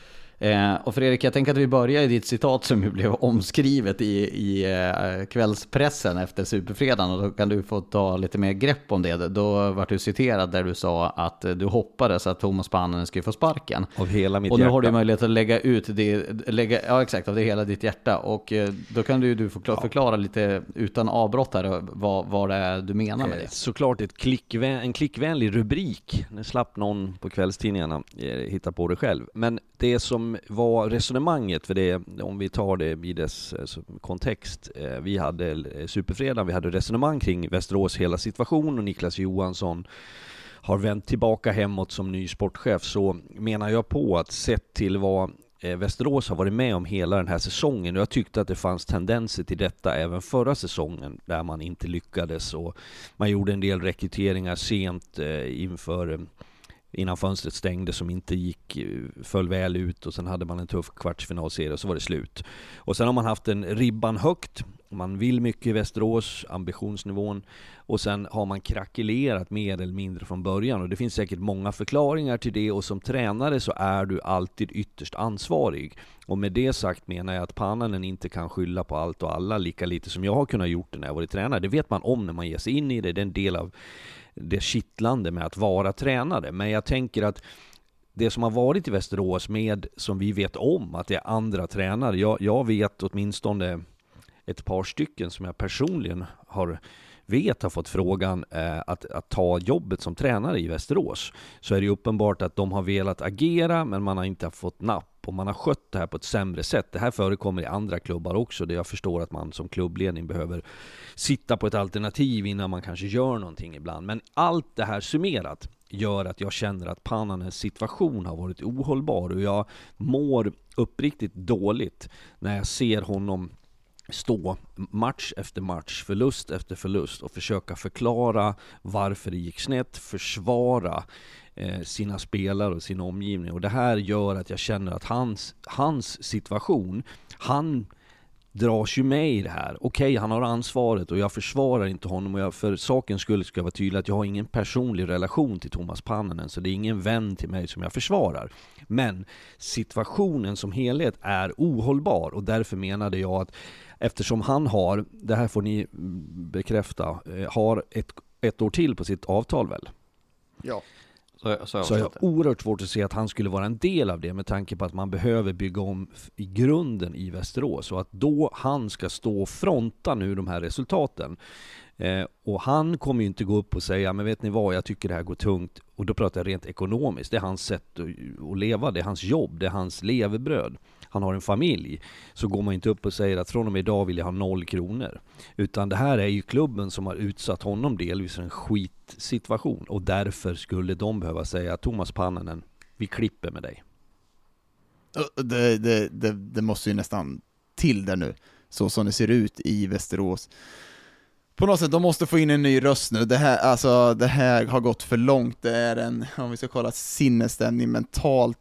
Eh, och Fredrik, jag tänker att vi börjar i ditt citat som ju blev omskrivet i, i eh, kvällspressen efter Superfredagen och då kan du få ta lite mer grepp om det. Då var du citerad där du sa att eh, du hoppades att Thomas Pannen skulle få sparken. Av hela mitt Och nu hjärta. har du möjlighet att lägga ut det, lägga, ja exakt, av det hela ditt hjärta. Och eh, då kan du, du förklara, förklara lite utan avbrott här vad, vad det är du menar med Eh, det. Såklart ett klickvän, en klickvänlig rubrik. Nu slapp någon på kvällstidningarna eh, hitta på det själv. Men det som var resonemanget för det, om vi tar det i dess eh, kontext. Eh, vi hade eh, Superfredag, vi hade resonemang kring Västerås hela situation och Niklas Johansson har vänt tillbaka hemåt som ny sportchef så menar jag på att sett till vad Västerås har varit med om hela den här säsongen och jag tyckte att det fanns tendenser till detta även förra säsongen där man inte lyckades och man gjorde en del rekryteringar sent inför innan fönstret stängde som inte gick, eh, föll väl ut och sen hade man en tuff kvartsfinalserie och så var det slut. Och sen har man haft en ribban högt, man vill mycket i Västerås, ambitionsnivån, och sen har man krackelerat mer eller mindre från början och det finns säkert många förklaringar till det och som tränare så är du alltid ytterst ansvarig. Och med det sagt menar jag att Pannanen inte kan skylla på allt och alla lika lite som jag har kunnat gjort det när jag varit tränare. Det vet man om när man ger sig in i det, det är en del av det kittlande med att vara tränare. Men jag tänker att det som har varit i Västerås med, som vi vet om, att det är andra tränare. Jag, jag vet åtminstone ett par stycken som jag personligen har vet har fått frågan eh, att, att ta jobbet som tränare i Västerås. Så är det ju uppenbart att de har velat agera men man har inte fått napp och man har skött det här på ett sämre sätt. Det här förekommer i andra klubbar också där jag förstår att man som klubbledning behöver sitta på ett alternativ innan man kanske gör någonting ibland. Men allt det här summerat gör att jag känner att Pananens situation har varit ohållbar och jag mår uppriktigt dåligt när jag ser honom stå match efter match, förlust efter förlust och försöka förklara varför det gick snett, försvara eh, sina spelare och sin omgivning. Och det här gör att jag känner att hans, hans situation, han dras ju med i det här. Okej, okay, han har ansvaret och jag försvarar inte honom och jag, för sakens skull ska jag vara tydlig att jag har ingen personlig relation till Thomas Pannanen, så det är ingen vän till mig som jag försvarar. Men situationen som helhet är ohållbar och därför menade jag att eftersom han har, det här får ni bekräfta, eh, har ett, ett år till på sitt avtal väl? Ja. Så, så, så jag har oerhört svårt att se att han skulle vara en del av det med tanke på att man behöver bygga om i grunden i Västerås och att då han ska stå och fronta nu de här resultaten. Eh, och han kommer ju inte gå upp och säga, men vet ni vad, jag tycker det här går tungt. Och då pratar jag rent ekonomiskt, det är hans sätt att, att leva, det är hans jobb, det är hans levebröd han har en familj, så går man inte upp och säger att från och med idag vill jag ha noll kronor. Utan det här är ju klubben som har utsatt honom delvis för en skitsituation och därför skulle de behöva säga Thomas Pannanen, vi klipper med dig. Det, det, det, det måste ju nästan till där nu, så som det ser ut i Västerås på något sätt, de måste få in en ny röst nu. Det här, alltså, det här har gått för långt. Det är en, om vi ska kolla sinnesstämning, mentalt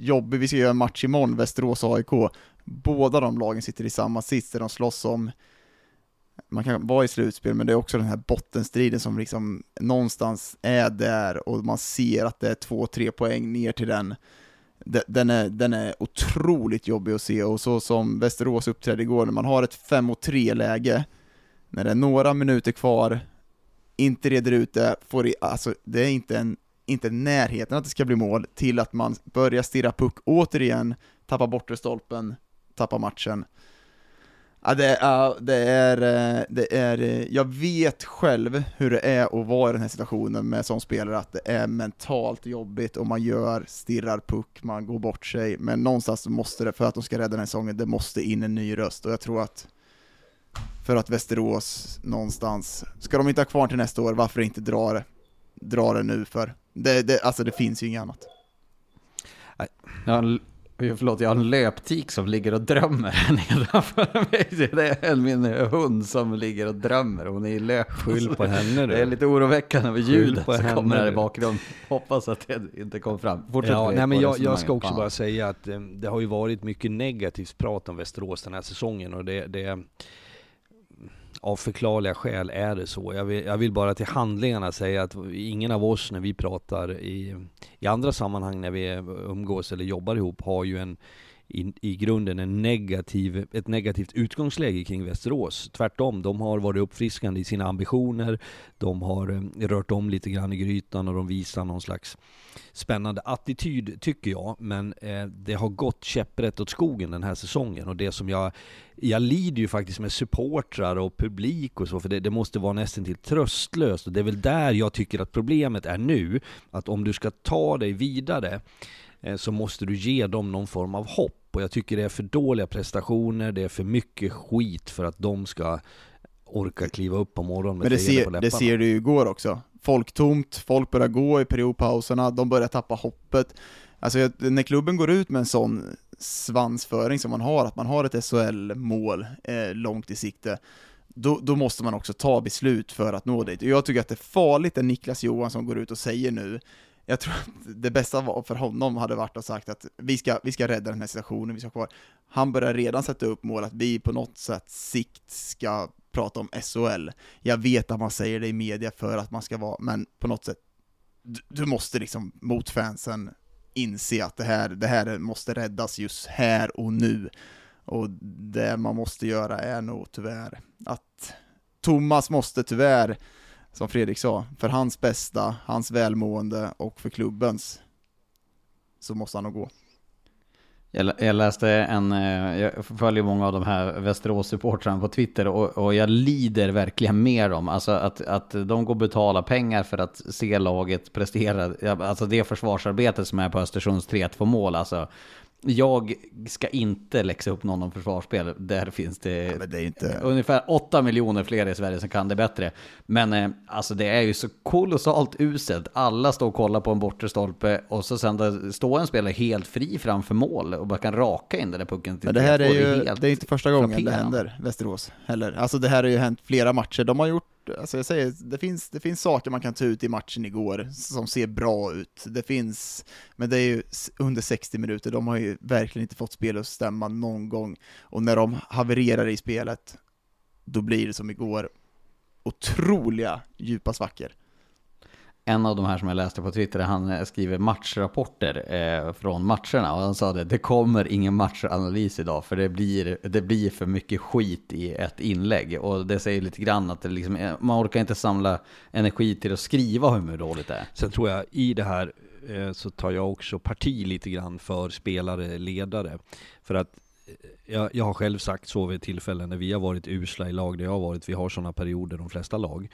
jobbig, vi ska göra en match imorgon, Västerås-AIK. Båda de lagen sitter i samma sits där de slåss om man kan vara i slutspel, men det är också den här bottenstriden som liksom någonstans är där och man ser att det är två, tre poäng ner till den. Den är, den är otroligt jobbig att se och så som Västerås uppträdde igår, när man har ett 5 3 läge, när det är några minuter kvar, inte reder ut det, får i, alltså det är inte en inte närheten att det ska bli mål, till att man börjar stirra puck återigen, tappa bortre stolpen, tappa matchen. Ja, det, ja, det, är, eh, det är, eh, jag vet själv hur det är att vara i den här situationen med som spelare, att det är mentalt jobbigt och man gör, stirrar puck, man går bort sig, men någonstans måste det, för att de ska rädda den här säsongen, det måste in en ny röst och jag tror att för att Västerås någonstans, ska de inte ha kvar till nästa år, varför inte dra det, dra det nu för? Det, det, alltså det finns ju inget annat. Jag har, en, förlåt, jag har en löptik som ligger och drömmer här nedanför mig. Det är min hund som ligger och drömmer. Hon är i löp. Skyll på henne du. Det är lite oroväckande med ljudet som kommer här i bakgrunden. Hoppas att det inte kom fram. Fortsätt ja, nej, men jag, jag ska också bara säga att eh, det har ju varit mycket negativt prat om Västerås den här säsongen och det, det av förklarliga skäl är det så. Jag vill, jag vill, bara till handlingarna säga att ingen av oss när vi pratar i, i andra sammanhang när vi umgås eller jobbar ihop har ju en i, i grunden en negativ, ett negativt utgångsläge kring Västerås. Tvärtom, de har varit uppfriskande i sina ambitioner, de har eh, rört om lite grann i grytan och de visar någon slags spännande attityd, tycker jag. Men eh, det har gått käpprätt åt skogen den här säsongen och det som jag jag lider ju faktiskt med supportrar och publik och så, för det, det måste vara nästan till tröstlöst. Och det är väl där jag tycker att problemet är nu, att om du ska ta dig vidare eh, så måste du ge dem någon form av hopp. Och jag tycker det är för dåliga prestationer, det är för mycket skit för att de ska orka kliva upp på morgonen med Men det ser, det ser du ju igår också. Folktomt, folk börjar gå i periodpauserna, de börjar tappa hoppet. Alltså när klubben går ut med en sån svansföring som man har, att man har ett SHL-mål eh, långt i sikte, då, då, måste man också ta beslut för att nå dit. Och jag tycker att det är farligt när Niklas Johansson går ut och säger nu, jag tror att det bästa för honom hade varit att sagt att vi ska, vi ska rädda den här situationen, vi ska kvar. Han börjar redan sätta upp mål att vi på något sätt sikt ska prata om SHL. Jag vet att man säger det i media för att man ska vara, men på något sätt, du, du måste liksom mot fansen inse att det här, det här måste räddas just här och nu. Och det man måste göra är nog tyvärr att Thomas måste tyvärr, som Fredrik sa, för hans bästa, hans välmående och för klubbens, så måste han nog gå. Jag, läste en, eh, jag följer många av de här Västerås-supportrarna på Twitter och, och, jag lider verkligen med dem. Alltså att, att de går och betalar pengar för att se laget prestera, alltså det försvarsarbetet som är på Östersunds 3-2 mål. Alltså jag ska inte läxa upp någon om försvarsspel. Där finns det, ja, det inte... ungefär 8 miljoner fler i Sverige som kan det bättre. Men eh, alltså det är ju så kolossalt uselt. Alla står och kollar på en bortre stolpe och så sen står en spelare helt fri framför mål och bara kan raka in den där pucken. Men det här är ju det är inte första gången det händer, Västerås heller. Alltså det här har ju hänt flera matcher. De har gjort alltså jag säger, det finns, det finns saker man kan ta ut i matchen igår som ser bra ut. Det finns, men det är ju under 60 minuter, de har ju verkligen inte fått spelet att stämma någon gång. Och när de havererar i spelet, då blir det som igår, otroliga djupa svackor en av de här som jag läste på Twitter, han eh, skriver matchrapporter eh, från matcherna och han sa det, det kommer ingen matchanalys idag för det blir, det blir för mycket skit i ett inlägg. Och det säger lite grann att det liksom, eh, man orkar inte samla energi till att skriva hur dåligt det är. Sen tror jag i det här eh, så tar jag också parti lite grann för spelare, ledare. För att eh, jag, jag, har själv sagt så vid tillfällen när vi har varit usla i lag där jag har varit, vi har sådana perioder de flesta lag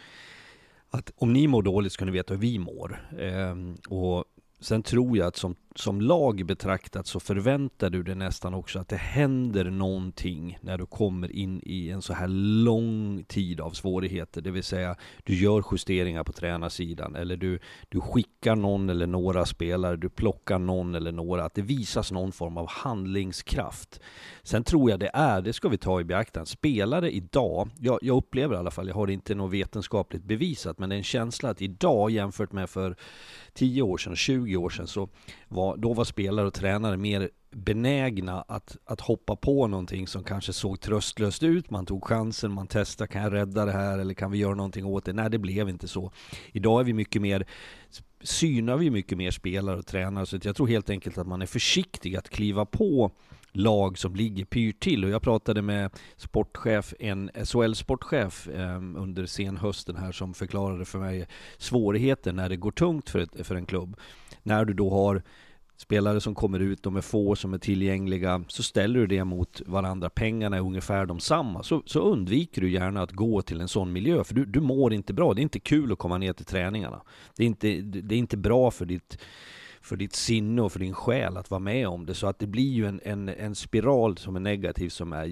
att om ni mår dåligt ska ni veta hur vi mår. Eh, och sen tror jag att som som lag betraktat så förväntar du dig nästan också att det händer någonting när du kommer in i en så här lång tid av svårigheter. Det vill säga, du gör justeringar på tränarsidan eller du, du skickar någon eller några spelare, du plockar någon eller några. Att det visas någon form av handlingskraft. Sen tror jag det är, det ska vi ta i beaktande, spelare idag, jag, jag upplever i alla fall, jag har inte något vetenskapligt bevisat, men det är en känsla att idag jämfört med för 10 år sedan, 20 år sedan, så var, då var spelare och tränare mer benägna att, att hoppa på någonting som kanske såg tröstlöst ut. Man tog chansen, man testade, kan jag rädda det här eller kan vi göra någonting åt det? Nej, det blev inte så. Idag är vi mycket mer synar vi mycket mer spelare och tränare, så jag tror helt enkelt att man är försiktig att kliva på lag som ligger pyrt till. Och jag pratade med sportchef, en SHL-sportchef eh, under senhösten här som förklarade för mig svårigheten när det går tungt för, ett, för en klubb. När du då har spelare som kommer ut, de är få som är tillgängliga, så ställer du det mot varandra, pengarna är ungefär de samma, så, så undviker du gärna att gå till en sån miljö, för du, du mår inte bra. Det är inte kul att komma ner till träningarna. Det är inte, det är inte bra för ditt, för ditt sinne och för din själ att vara med om det, så att det blir ju en, en, en spiral som är negativ som är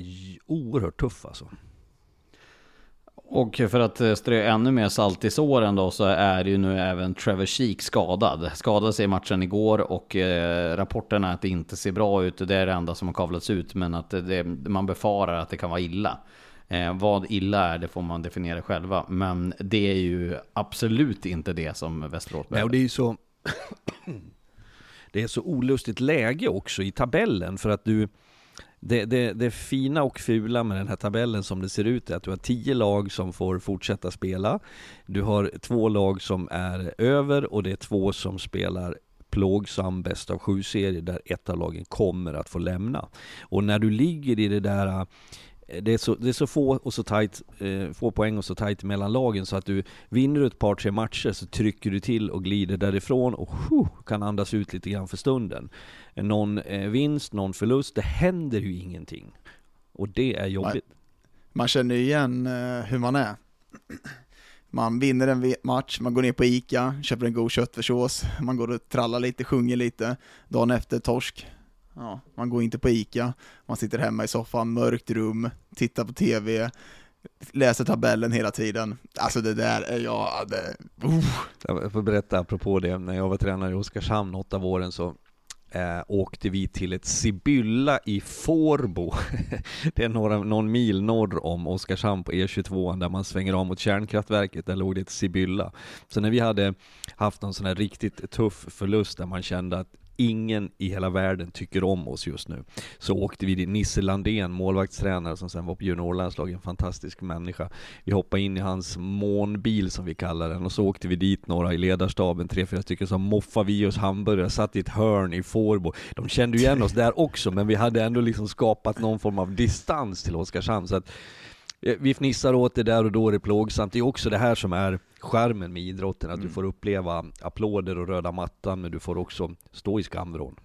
oerhört tuff alltså. Och för att eh, strö ännu mer salt i såren då så är ju nu även Trevor Sheek skadad. Skadade sig i matchen igår och eh, rapporterna att det inte ser bra ut. Det är det enda som har kavlats ut men att det, man befarar att det kan vara illa. Eh, vad illa är det får man definiera själva. Men det är ju absolut inte det som Västerås behöver. Nej, och det är ju så det är så olustigt läge också i tabellen för att du det, det, det fina och fula med den här tabellen som det ser ut är att du har tio lag som får fortsätta spela. Du har två lag som är över och det är två som spelar plågsam bäst av sju serie där ett av lagen kommer att få lämna. Och när du ligger i det där det är, så, det är så få och så tight, eh, få poäng och så tight mellan lagen så att du vinner ett par tre matcher så trycker du till och glider därifrån och huh, kan andas ut lite grann för stunden. Någon eh, vinst, någon förlust, det händer ju ingenting. Och det är jobbigt. Man, man känner igen eh, hur man är. Man vinner en match, man går ner på Ica, köper en god köttfärssås, man går och trallar lite, sjunger lite. Dagen efter torsk, Ja, man går inte på ICA, man sitter hemma i soffan, mörkt rum, tittar på TV, läser tabellen hela tiden. Alltså det där är jag, det, uh. Jag får berätta apropå det, när jag var tränare i Oskarshamn åtta av åren så eh, åkte vi till ett Sibylla i Fårbo. det är några, någon mil norr om Oskarshamn på E22 där man svänger av mot kärnkraftverket, där låg det ett Sibylla. Så när vi hade haft någon sån här riktigt tuff förlust där man kände att ingen i hela världen tycker om oss just nu. Så åkte vi dit, Nisse Landén, målvaktstränare som sen var på juniorlandslaget, en fantastisk människa. Vi hoppade in i hans månbil som vi kallar den och så åkte vi dit några i ledarstaben, tre, fyra stycken som moffade vi oss hamburgare, satt i ett hörn i Fårbo. De kände igen oss där också, men vi hade ändå liksom skapat någon form av distans till Oskarshamn. Så att vi fnissar åt det där och då är det plågsamt. Det är också det här som är skärmen med idrotten, att mm. du får uppleva applåder och röda mattan, men du får också stå i skamvrån.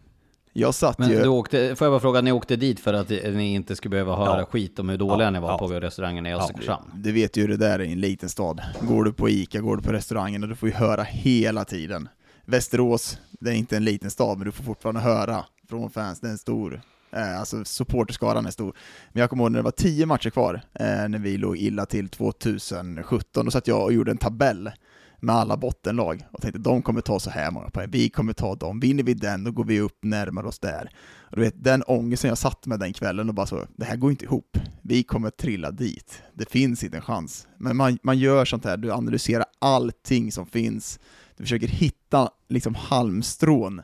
Jag satt men ju... Du åkte, får jag bara fråga, ni åkte dit för att ni inte skulle behöva höra ja. skit om hur dåliga ja, ni var ja. på restaurangen i Oskarshamn? Ja, du vet ju hur det där är i en liten stad. Går du på ICA, går du på restaurangen och du får ju höra hela tiden. Västerås, det är inte en liten stad, men du får fortfarande höra från fans, det är en stor Eh, alltså supporterskaran är stor. Men jag kommer ihåg när det var tio matcher kvar, eh, när vi låg illa till 2017, då satt jag och gjorde en tabell med alla bottenlag och tänkte de kommer ta så här många poäng, vi kommer ta dem, vinner vi den då går vi upp närmare oss där. Och du vet, den ångesten jag satt med den kvällen och bara så, det här går inte ihop, vi kommer trilla dit, det finns inte en chans. Men man, man gör sånt här, du analyserar allting som finns, du försöker hitta liksom halmstrån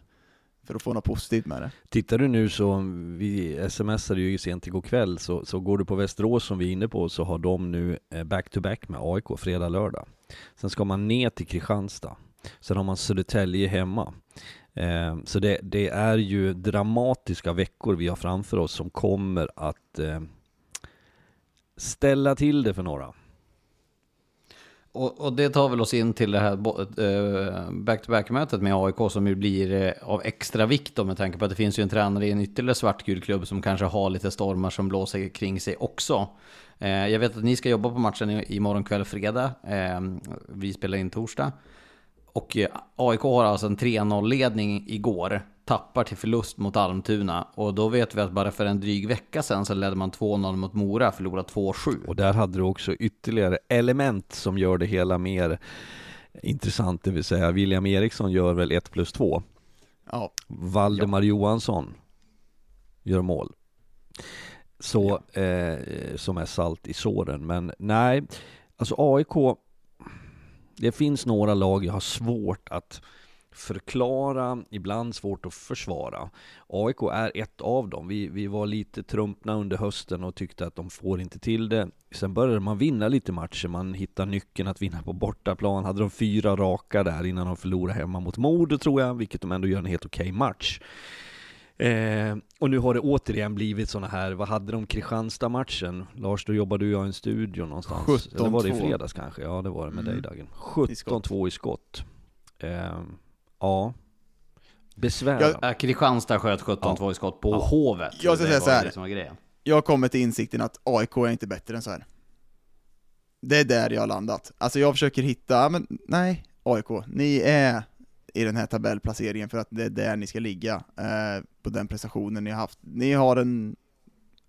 för att få något positivt med det. Tittar du nu så, vi smsade ju sent igår kväll, så, så går du på Västerås som vi är inne på så har de nu eh, back-to-back -back med AIK fredag, lördag. Sen ska man ner till Kristianstad. Sen har man Södertälje hemma. Eh, så det, det, är ju dramatiska veckor vi har framför oss som kommer att eh, ställa till det för några. Och, och, det tar väl oss in till det här eh, back-to-back-mötet med AIK som ju blir eh, av extra vikt då med tanke på att det finns ju en tränare i en ytterligare svartgul klubb som kanske har lite stormar som blåser kring sig också. Eh, jag vet att ni ska jobba på matchen imorgon kväll fredag. Vi spelar in torsdag. Och AIK har alltså en 3-0-ledning igår tappar till förlust mot Almtuna. Och då vet vi att bara för en dryg vecka sedan så ledde man 2-0 mot Mora, förlorade 2-7. Och där hade du också ytterligare element som gör det hela mer intressant, det vill säga William Eriksson gör väl 1 plus 2. Ja. Valdemar ja. Johansson gör mål. Så, ja. eh, som är salt i såren. Men nej, alltså AIK, det finns några lag jag har svårt att förklara, ibland svårt att försvara. AIK är ett av dem. Vi, vi var lite trumpna under hösten och tyckte att de får inte till det. Sen började man vinna lite matcher, man hittade nyckeln att vinna på bortaplan. Hade de fyra raka där innan de förlorade hemma mot Modo tror jag, vilket de ändå gör en helt okej okay match. Eh, och nu har det återigen blivit såna här, vad hade de Kristianstad-matchen? Lars, då jobbade jag i en studio någonstans. 17-2. Eller var det i fredags kanske? Ja, det var det med mm. dig Dagen. 17-2 i skott. Eh, Ja. Besvärande. Ja, Kristianstad sköt 17-2 ja. i skott på ja. Hovet. Jag ska säga så här. Jag har kommit till insikten att AIK är inte bättre än så här. Det är där jag har landat. Alltså jag försöker hitta, men nej, AIK, ni är i den här tabellplaceringen för att det är där ni ska ligga, eh, på den prestationen ni har haft. Ni har en,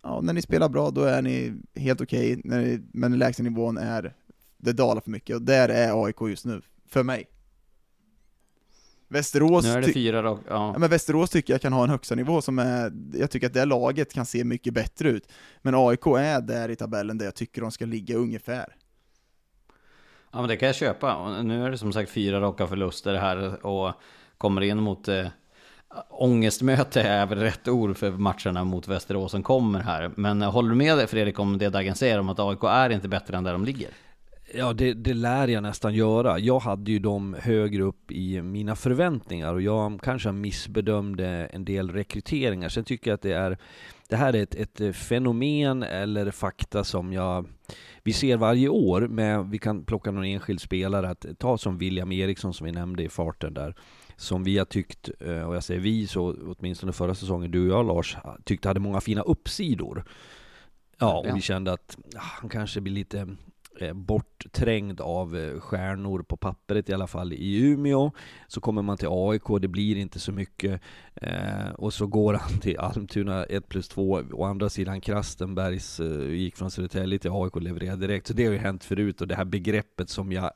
ja, när ni spelar bra då är ni helt okej, okay, men lägsta nivån är, det dalar för mycket, och där är AIK just nu, för mig. Västerås, nu är det fyra då, ja. ja. men Västerås tycker jag kan ha en högsta nivå som är, jag tycker att det laget kan se mycket bättre ut. Men AIK är där i tabellen där jag tycker de ska ligga ungefär. Ja men det kan jag köpa. Och nu är det som sagt fyra raka förluster här och kommer in mot eh, Ångestmöte är väl rätt ord för matcherna mot Västerås som kommer här. Men håller du med Fredrik om det Dagen säger om att AIK är inte bättre än där de ligger? Ja, det, det, lär jag nästan göra. Jag hade ju dem högre upp i mina förväntningar och jag kanske missbedömde en del rekryteringar. Sen tycker jag att det är det här är ett, ett fenomen eller fakta som jag vi ser varje år, med, vi kan plocka någon enskild spelare, att ta som William Eriksson som vi nämnde i farten där, som vi har tyckt, eh, och jag säger vi, så åtminstone förra säsongen, du och jag Lars, tyckte hade många fina uppsidor. Ja, och vi kände att ah, han kanske blir lite Eh, Eh, bortträngd av eh, stjärnor på pappret i alla fall i Umeå. Så kommer man till AIK, det blir inte så mycket. Eh, och så går han till Almtuna 1 plus 2. Å andra sidan Krastenbergs eh, gick från Södertälje till AIK och levererade direkt. Så det har ju hänt förut och det här begreppet som jag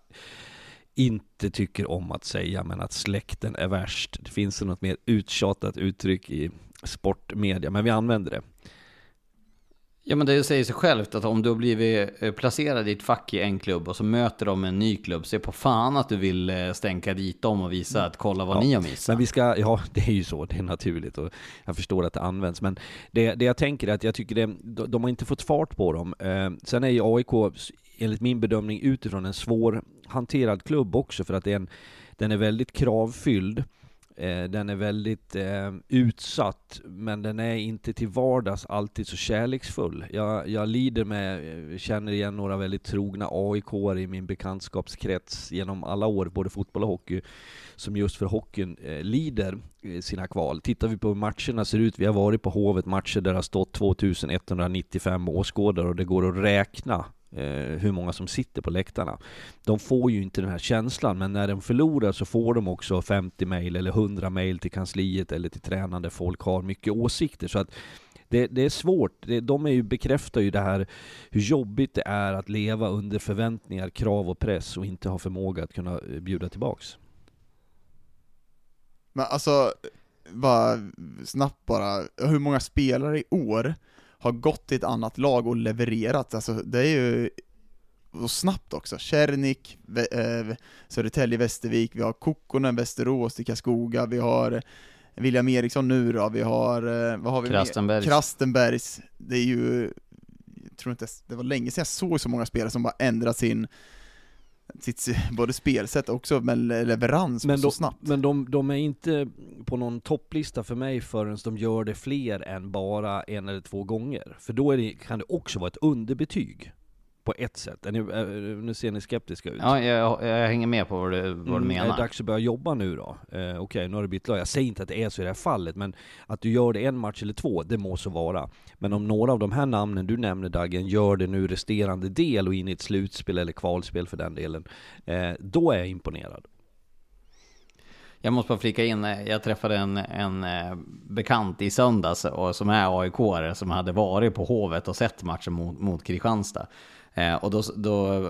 inte tycker om att säga, men att släkten är värst. Det finns något mer uttjatat uttryck i sportmedia, men vi använder det. Ja men det säger sig självt att om du har blivit eh, placerad i ett fack i en klubb och så möter de en ny klubb, så är på fan att du vill eh, stänka dit dem och visa att kolla vad ja, ni har missat. Men vi ska, ja det är ju så, det är naturligt och jag förstår att det används. Men det, det jag tänker är att jag tycker det, de har inte fått fart på dem. Eh, sen är ju AIK, enligt min bedömning, utifrån en svårhanterad klubb också för att det är en, den är väldigt kravfylld. Eh, den är väldigt eh, utsatt, men den är inte till vardags alltid så kärleksfull. Jag, jag lider med, eh, känner igen några väldigt trogna aik i min bekantskapskrets genom alla år, både fotboll och hockey, som just för hockeyn eh, lider eh, sina kval. Tittar vi på hur matcherna ser ut, vi har varit på Hovet matcher där det har stått 2195 åskådare och det går att räkna Eh, hur många som sitter på läktarna. De får ju inte den här känslan, men när de förlorar så får de också 50 mejl, eller 100 mejl till kansliet eller till tränande folk har mycket åsikter. Så att det, det är svårt. De är ju, bekräftar ju det här hur jobbigt det är att leva under förväntningar, krav och press och inte ha förmåga att kunna eh, bjuda tillbaks. Men alltså, bara snabbt bara, hur många spelare i år har gått till ett annat lag och levererat? Alltså det är ju och snabbt också. Kärnik, eh, Södertälje, Västervik, vi har Kokkonen, Västerås, Karlskoga, vi har William Eriksson nu då, vi har, eh, vad har vi Krastenbergs. Krastenbergs. Det är ju, jag tror inte, det var länge sedan jag såg så många spelare som bara ändrat sin sitt både spelsätt också, men leverans men så de, snabbt. Men de, de är inte på någon topplista för mig förrän de gör det fler än bara en eller två gånger. För då det, kan det också vara ett underbetyg på ett sätt. Ni, nu ser ni skeptiska ut. Ja, jag, jag hänger med på vad du, vad du mm, menar. Är det dags att börja jobba nu då? Eh, Okej, okay, nu har du bytt lag. Jag säger inte att det är så i det här fallet, men att du gör det en match eller två, det må så vara. Men om några av de här namnen du nämner Dagen gör det nu resterande del och in i ett slutspel eller kvalspel för den delen, eh, då är jag imponerad. Jag måste bara flika in, eh, jag träffade en, en eh, bekant i söndags eh, och som är aik som hade varit på Hovet och sett matchen mot, mot Kristianstad. Eh, och då, då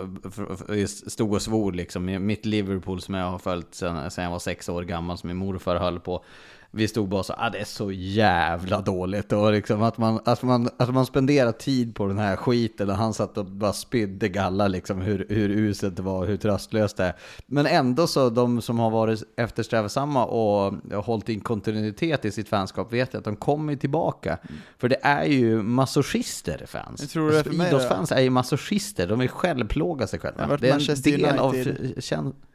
stod och svor liksom, mitt Liverpool som jag har följt sedan jag var sex år gammal, som min morfar höll på vi stod bara så, ah, det är så jävla dåligt. Och liksom att man, att, man, att man spenderar tid på den här skiten och han satt och bara spydde galla liksom hur, hur uselt det var, hur tröstlöst det är. Men ändå så, de som har varit eftersträvsamma och hållit in kontinuitet i sitt fanskap vet att de kommer tillbaka. Mm. För det är ju masochister fans. Jag tror det för mig Idrottsfans är ju masochister, de vill självplåga sig själva. Det är en del United. av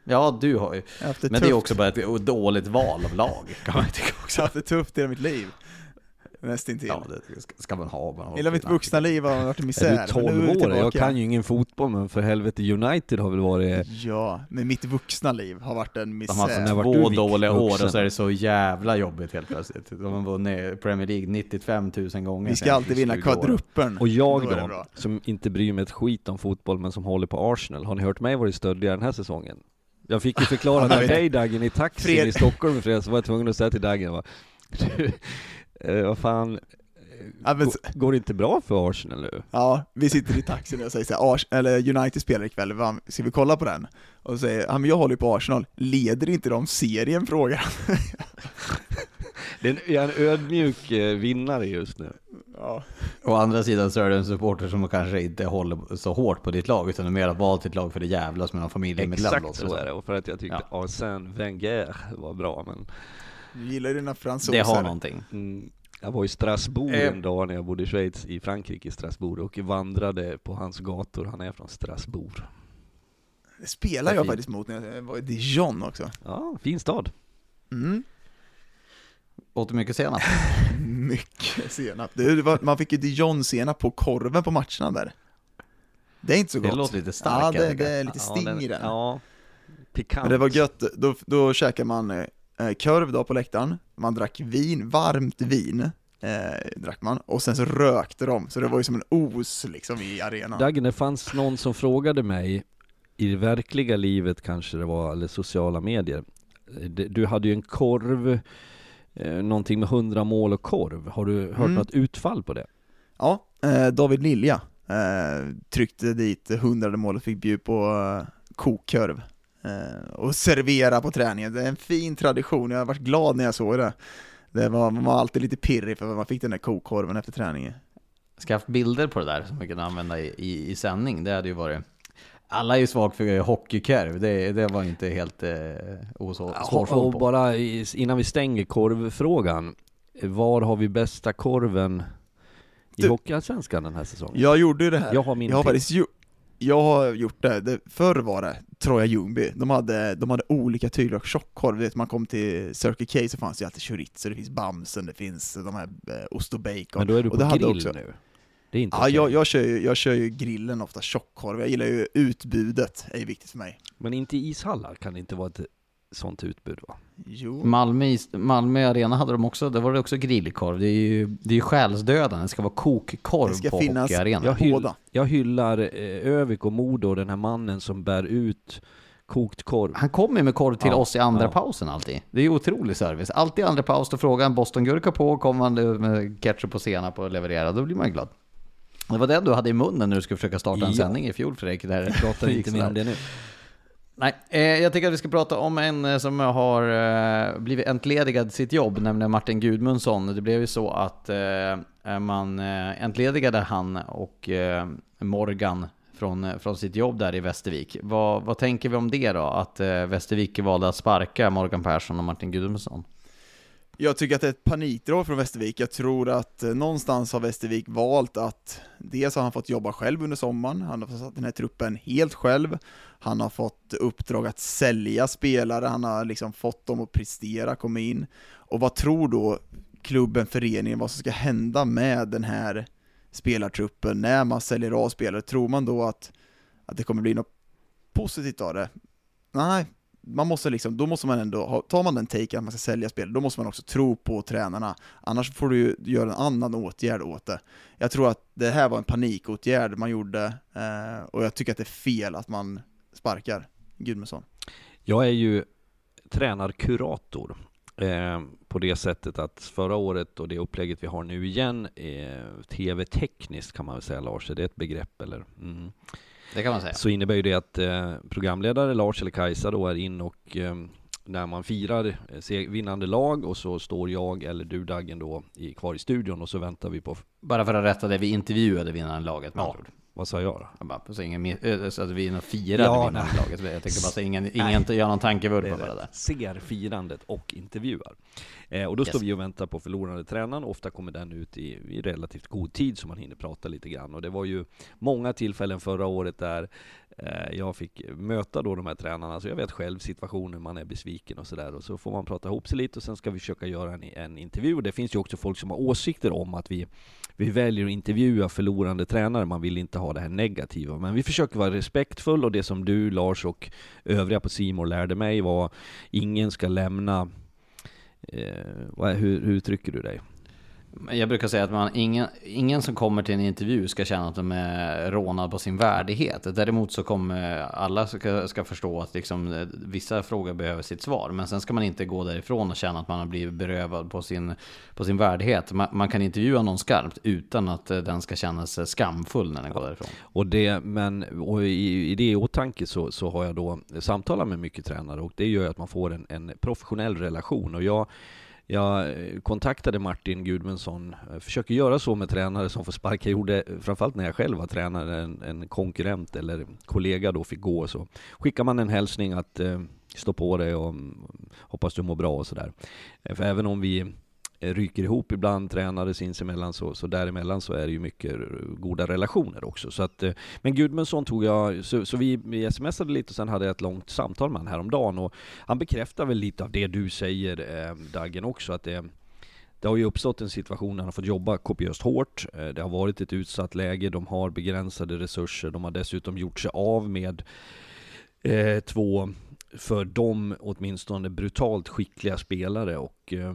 Ja, du har ju. Men det är också bara ett dåligt val av lag, kan man tycka också. Jag har haft det tufft i hela mitt liv. Nästintill. Ja, det ska man ha. Man hela mitt vuxna liv har varit en misär. Är du 12 år? Jag kan ju ingen fotboll, men för helvete United har väl varit... Ja, men mitt vuxna liv har varit en misär. De har haft två dåliga år och så är det så jävla jobbigt helt plötsligt. De har vunnit Premier League 95 000 gånger. Vi ska alltid vinna kvadruppen. Och jag då, då som inte bryr mig ett skit om fotboll, men som håller på Arsenal. Har ni hört mig vara stöddig den här säsongen? Jag fick ju förklara för dig Dagen i taxin Fred... i Stockholm i så var jag tvungen att säga till Dagen va, du, eh, vad fan, ja, men... går det inte bra för Arsenal nu? Ja, vi sitter i taxin och säger såhär, eller United spelar ikväll, ska vi kolla på den? Och så säger ja men jag håller på Arsenal, leder inte de serien? frågar han. Det är en ödmjuk eh, vinnare just nu. Ja. Å andra sidan så är det en supporter som kanske inte håller så hårt på ditt lag, utan mer valt ditt lag för det jävlas med någon familjemedlem. Exakt så är det, och för att jag tyckte ja. Arsène Wenger var bra, men... Du gillar ju dina fransoser. Det har någonting. Mm. Jag var i Strasbourg eh. en dag när jag bodde i Schweiz, i Frankrike, i Strasbourg, och vandrade på hans gator. Han är från Strasbourg. Det spelar jag faktiskt mot när jag var i Dijon också. Ja, fin stad. Mm. Åt du mycket senap? mycket senap. Det, man fick ju Dijon-senap på korven på matcherna där. Det är inte så gott. Det låter lite starkt. Ja, det, det är lite sting ja, den, i den. Ja, pikant. Men det var gött, då, då käkade man eh, korv då på läktaren, man drack vin, varmt vin, eh, drack man, och sen så rökte de, så det var ju som en os liksom i arenan. Dagen, det fanns någon som frågade mig, i det verkliga livet kanske det var, eller sociala medier, du hade ju en korv eh, någonting med 100 mål och korv. Har du hört mm. något utfall på det? Ja, eh, David Lilja eh, tryckte dit 100 mål och fick bjuda på eh, kokkorv eh, och servera på träningen. Det är en fin tradition, jag har varit glad när jag såg det. det var, man var alltid lite pirrig för man fick den där kokkorven efter träningen. Ska haft bilder på det där som vi kan använda i, i, i sändning, det hade ju varit alla är ju svag för hockeykorv, det, det var inte helt eh, svårt Och bara innan vi stänger korvfrågan, var har vi bästa korven i du, Hockeyallsvenskan den här säsongen? Jag gjorde ju det här. Jag har min jag har faktiskt ju, jag har gjort det. det förr var det Troja Ljungby, de hade, de hade olika typer av tjockkorv, vet man kom till Circle K så fanns det alltid chorizo, det finns Bamsen, det finns de här eh, ost och bacon. Men då är du på grill också, nu? Det är inte ja, okay. jag, jag, kör ju, jag kör ju grillen ofta, tjockkorv. Jag gillar ju utbudet, är ju viktigt för mig. Men inte i ishallar kan det inte vara ett sånt utbud va? Jo. Malmö, Malmö Arena hade de också, där var det också grillkorv. Det är ju, det är ju själsdödande, det ska vara kokkorv det ska på finnas Hockeyarena. Jag, hyll, jag hyllar eh, Övik och Modo, den här mannen som bär ut kokt korv. Han kommer med korv till Ja, oss i andra ja. pausen alltid. Det är ju otrolig service. Alltid i andra paus, då frågar han bostongurka på, kommer han med ketchup och senap och levererar, då blir man glad. Det var det du hade i munnen när du skulle försöka starta en Ja. sändning i fjol Fredrik. Där Pratar inte mer om det nu. Nej, eh, jag tycker att vi ska prata om en eh, som har eh, blivit entledigad sitt jobb, nämligen Martin Gudmundsson. Det blev ju så att eh, man entledigade han och Morgan från, från sitt jobb där i Västervik. Vad, vad tänker vi om det då? Att Västervik valde att sparka Morgan Persson och Martin Gudmundsson? Jag tycker att det är ett panikdrag från Västervik. Jag tror att eh, någonstans har Västervik valt att dels har han fått jobba själv under sommaren, han har fått satt den här truppen helt själv, han har fått uppdrag att sälja spelare, han har liksom fått dem att prestera, komma in. Och vad tror då klubben, föreningen, vad som ska hända med den här spelartruppen när man säljer av spelare? Tror man då att, att det kommer bli något positivt av det? Nej, man måste liksom, då måste man ändå, ha, tar man den taken att man ska sälja spel, då måste man också tro på tränarna. Annars får du ju göra en annan åtgärd åt det. Jag tror att det här var en panikåtgärd man gjorde, eh, och jag tycker att det är fel att man sparkar Gudmundsson. Jag är ju tränarkurator eh, på det sättet att förra året och det upplägget vi har nu igen, eh, tv-tekniskt kan man väl säga Lars, är det ett begrepp eller? Mm. Det kan man säga. Så innebär ju det att eh, programledare Lars eller Kajsa då är in och eh, när man firar eh, vinnande lag och så står jag eller du Daggen då i, kvar i studion och så väntar vi på, Bara för att rätta det, vi intervjuade vinnaren laget med Ja. andra ord. Vad sa jag då? Jag bara, så, ingen, mer- så att vi firade Ja, vinnaren nej. laget. Jag tänkte bara så ingen, ingen gör någon tankevurpa bara där. Ser firandet och intervjuar. Eh, och då Yes. står vi och väntar på förlorande tränaren. Ofta kommer den ut i, i relativt god tid så man hinner prata lite grann. Och det var ju många tillfällen förra året där eh, jag fick möta då de här tränarna. Så jag vet själv situationer man är besviken och sådär. Och så får man prata ihop sig lite och sen ska vi försöka göra en, en intervju. Och det finns ju också folk som har åsikter om att vi vi väljer att intervjua förlorande tränare, man vill inte ha det här negativa. Men vi försöker vara respektfull och det som du, Lars och övriga på Simor lärde mig var ingen ska lämna eh, hur, hur uttrycker du dig? Jag brukar säga att man, ingen, ingen som kommer till en intervju ska känna att de är rånade på sin värdighet. Däremot så kommer alla ska, ska förstå att liksom, eh, vissa frågor behöver sitt svar. Men sen ska man inte gå därifrån och känna att man har blivit berövad på sin, på sin värdighet. Man, man kan intervjua någon skarpt utan att eh, den ska känna sig eh, skamfull när den går därifrån. Och, det, men, och i, i det i åtanke så, så har jag då samtalat med mycket tränare och det gör att man får en, en professionell relation. Och jag, jag eh, kontaktade Martin Gudmundsson, Jag försöker göra så med tränare som får sparka. Jag gjorde, eh, framförallt när jag själv var tränare, en, en konkurrent eller kollega då fick gå, så skickar man en hälsning att eh, stå på dig och mm, hoppas du mår bra och sådär. För även om vi ryker ihop ibland, tränare sinsemellan, så, så däremellan så är det ju mycket goda relationer också. Så att, eh, men Gudmundsson tog jag, så, så vi, vi smsade lite och sen hade jag ett långt samtal med honom häromdagen och han bekräftar väl lite av det du säger, eh, Dagen också, att det det har ju uppstått en situation där han har fått jobba kopiöst hårt. Eh, Det har varit ett utsatt läge, de har begränsade resurser, de har dessutom gjort sig av med eh, två, för dem åtminstone, brutalt skickliga spelare och eh,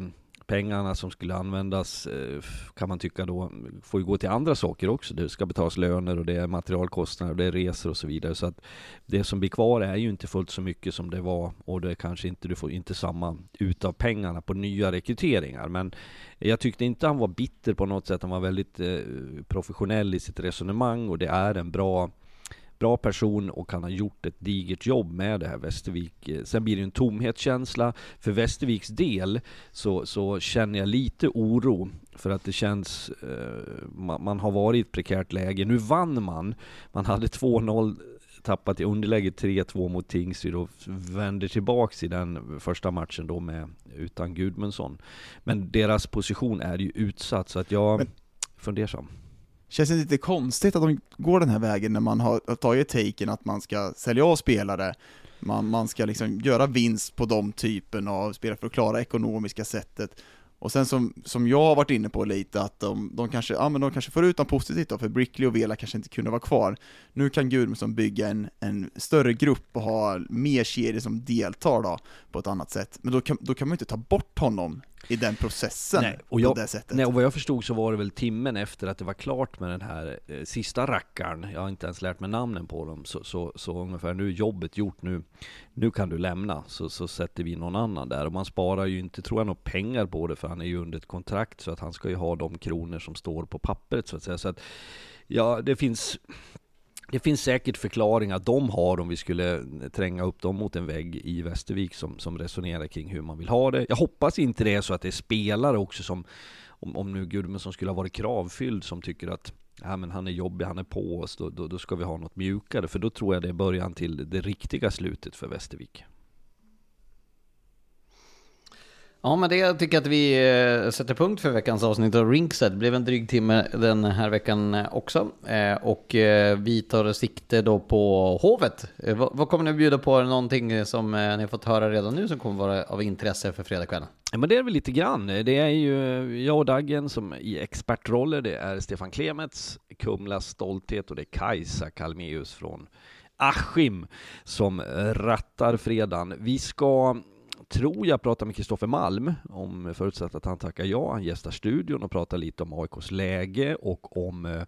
pengarna som skulle användas eh, kan man tycka då får ju gå till andra saker också. Det ska betalas löner och det är materialkostnader och det är resor och så vidare. Så att det som blir kvar är ju inte fullt så mycket som det var och det är kanske inte, du får inte samma ut av pengarna på nya rekryteringar. Men jag tyckte inte han var bitter på något sätt. Han var väldigt eh, professionell i sitt resonemang och det är en bra bra person och han har gjort ett digert jobb med det här Västervik. Eh, Sen blir det en tomhetskänsla. För Västerviks del så, så känner jag lite oro för att det känns, eh, man, man har varit i ett prekärt läge. Nu vann man, man hade 2-0 tappat i underläge 3-2 mot Tingsryd och vänder tillbaks i den första matchen då med utan Gudmundsson. Men deras position är ju utsatt så att jag Men- fundersam. Känns det lite konstigt att de går den här vägen när man har tagit taken att man ska sälja av spelare, man, man ska liksom göra vinst på de typen av spelare för att klara ekonomiska sättet. Och sen som, som jag har varit inne på lite, att de, de, kanske, ja, men de kanske får ut något positivt då, för Brickley och Vela kanske inte kunde vara kvar. Nu kan Gudmundsson bygga en, en större grupp och ha mer kedjor som deltar då, på ett annat sätt. Men då kan, då kan man ju inte ta bort honom i den processen Nej, och jag, på det sättet. Nej, och vad jag förstod så var det väl timmen efter att det var klart med den här eh, sista rackaren, jag har inte ens lärt mig namnen på dem, så, så, så ungefär nu är jobbet gjort, nu, nu kan du lämna, så, så sätter vi någon annan där. Och man sparar ju inte, tror jag, några pengar på det, för han är ju under ett kontrakt, så att han ska ju ha de kronor som står på pappret så att säga. Så att, ja, det finns det finns säkert förklaringar de har om vi skulle tränga upp dem mot en vägg i Västervik som, som resonerar kring hur man vill ha det. Jag hoppas inte det är så att det är spelare också som, om, om nu Gudmundsson skulle ha varit kravfylld, som tycker att ja, men han är jobbig, han är på oss, då, då, då ska vi ha något mjukare. För då tror jag det är början till det riktiga slutet för Västervik. Ja, men det tycker jag att vi eh, sätter punkt för veckans avsnitt av Rinkset. Det blev en dryg timme den här veckan eh, också. Eh, och vi tar sikte då på Hovet. Vad kommer ni bjuda på? Någonting som ni har fått höra redan nu som kommer vara av intresse för fredagskvällen? Ja, men det är väl lite grann. Det är ju jag och Daggen som i expertroller. Det är Stefan Klemets, Kumlas stolthet och det är Kajsa Kalmeus från Askim som rattar fredagen. Vi ska tror jag pratar med Kristoffer Malm, om förutsatt att han tackar ja. Han gästar studion och pratar lite om AIKs läge och om eh,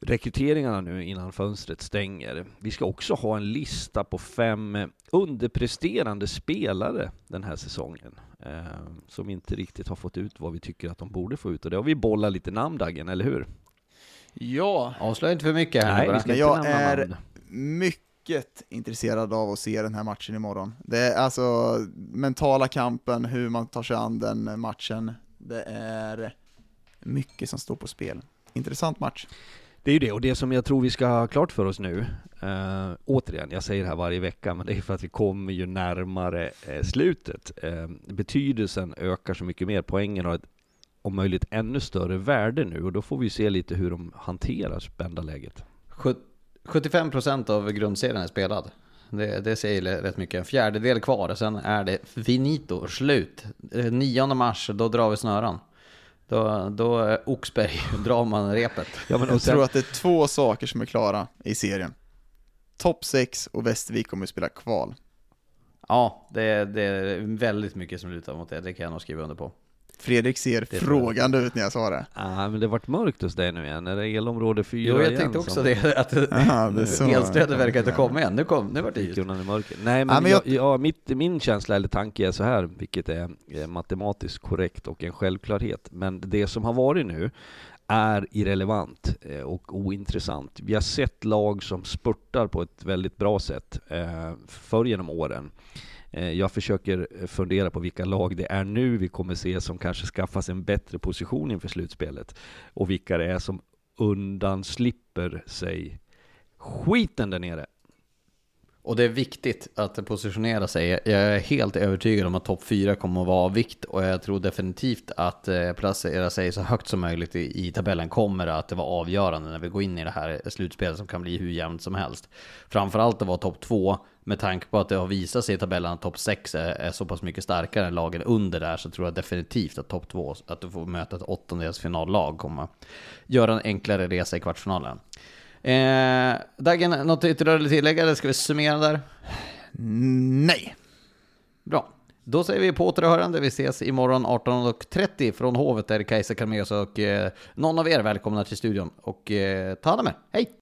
rekryteringarna nu innan fönstret stänger. Vi ska också ha en lista på fem underpresterande spelare den här säsongen eh, som inte riktigt har fått ut vad vi tycker att de borde få ut och det har vi bollat lite namn Dagen, eller hur? Ja. Avslöja inte för mycket här. Nej, vi ska inte jag är namn. mycket mycket intresserad av att se den här matchen imorgon. Det är alltså mentala kampen, hur man tar sig an den matchen. Det är mycket som står på spel. Intressant match. Det är ju det, och det som jag tror vi ska ha klart för oss nu, äh, återigen, jag säger det här varje vecka, men det är för att vi kommer ju närmare äh, slutet. Äh, betydelsen ökar så mycket mer, poängen har ett om möjligt ännu större värde nu, och då får vi se lite hur de hanterar spända läget. 75% av grundserien är spelad. Det, det säger rätt mycket. En fjärdedel kvar, sen är det finito, slut. 9 mars, då drar vi snöran. Då, då Oxberg drar man repet. Ja, men jag tror att det är två saker som är klara i serien. Topp 6 och Västervik kommer att spela kval. Ja, det, det är väldigt mycket som lutar mot det. Det kan jag nog skriva under på. Fredrik ser det frågande ut när jag sa det. Ja, men det vart mörkt hos dig nu igen. Är det elområde 4 Jo, jag igen, tänkte också som... det. Att elstödet verkar inte komma igen. Nu, kom, nu vart det ljust. Nej, men, ja, men jag... Jag, ja, mitt, min känsla eller tanke är så här, vilket är matematiskt korrekt och en självklarhet. Men det som har varit nu är irrelevant eh, och ointressant. Vi har sett lag som spurtar på ett väldigt bra sätt eh, förr genom åren. Eh, jag försöker eh, fundera på vilka lag det är nu vi kommer se som kanske skaffas en bättre position inför slutspelet och vilka det är som undanslipper sig skiten där nere. Och det är viktigt att positionera sig. Jag är helt övertygad om att topp 4 kommer att vara av vikt och jag tror definitivt att eh, placera sig så högt som möjligt i, i tabellen kommer att vara avgörande när vi går in i det här slutspelet som kan bli hur jämnt som helst. Framförallt att vara topp 2 med tanke på att det har visat sig i tabellen att topp 6 är, är, så pass mycket starkare än lagen under där så tror jag definitivt att topp 2, att du får möta ett åttondelsfinallag kommer göra en enklare resa i kvartsfinalen. Eh, Dagen, något ytterligare att tillägga eller ska vi summera där? Nej. Bra. Då säger vi på återhörande. Vi ses imorgon 18.30 från Hovet där Kajsa oss och eh, någon av er välkomna till studion. Och eh, ta hand om er. Hej!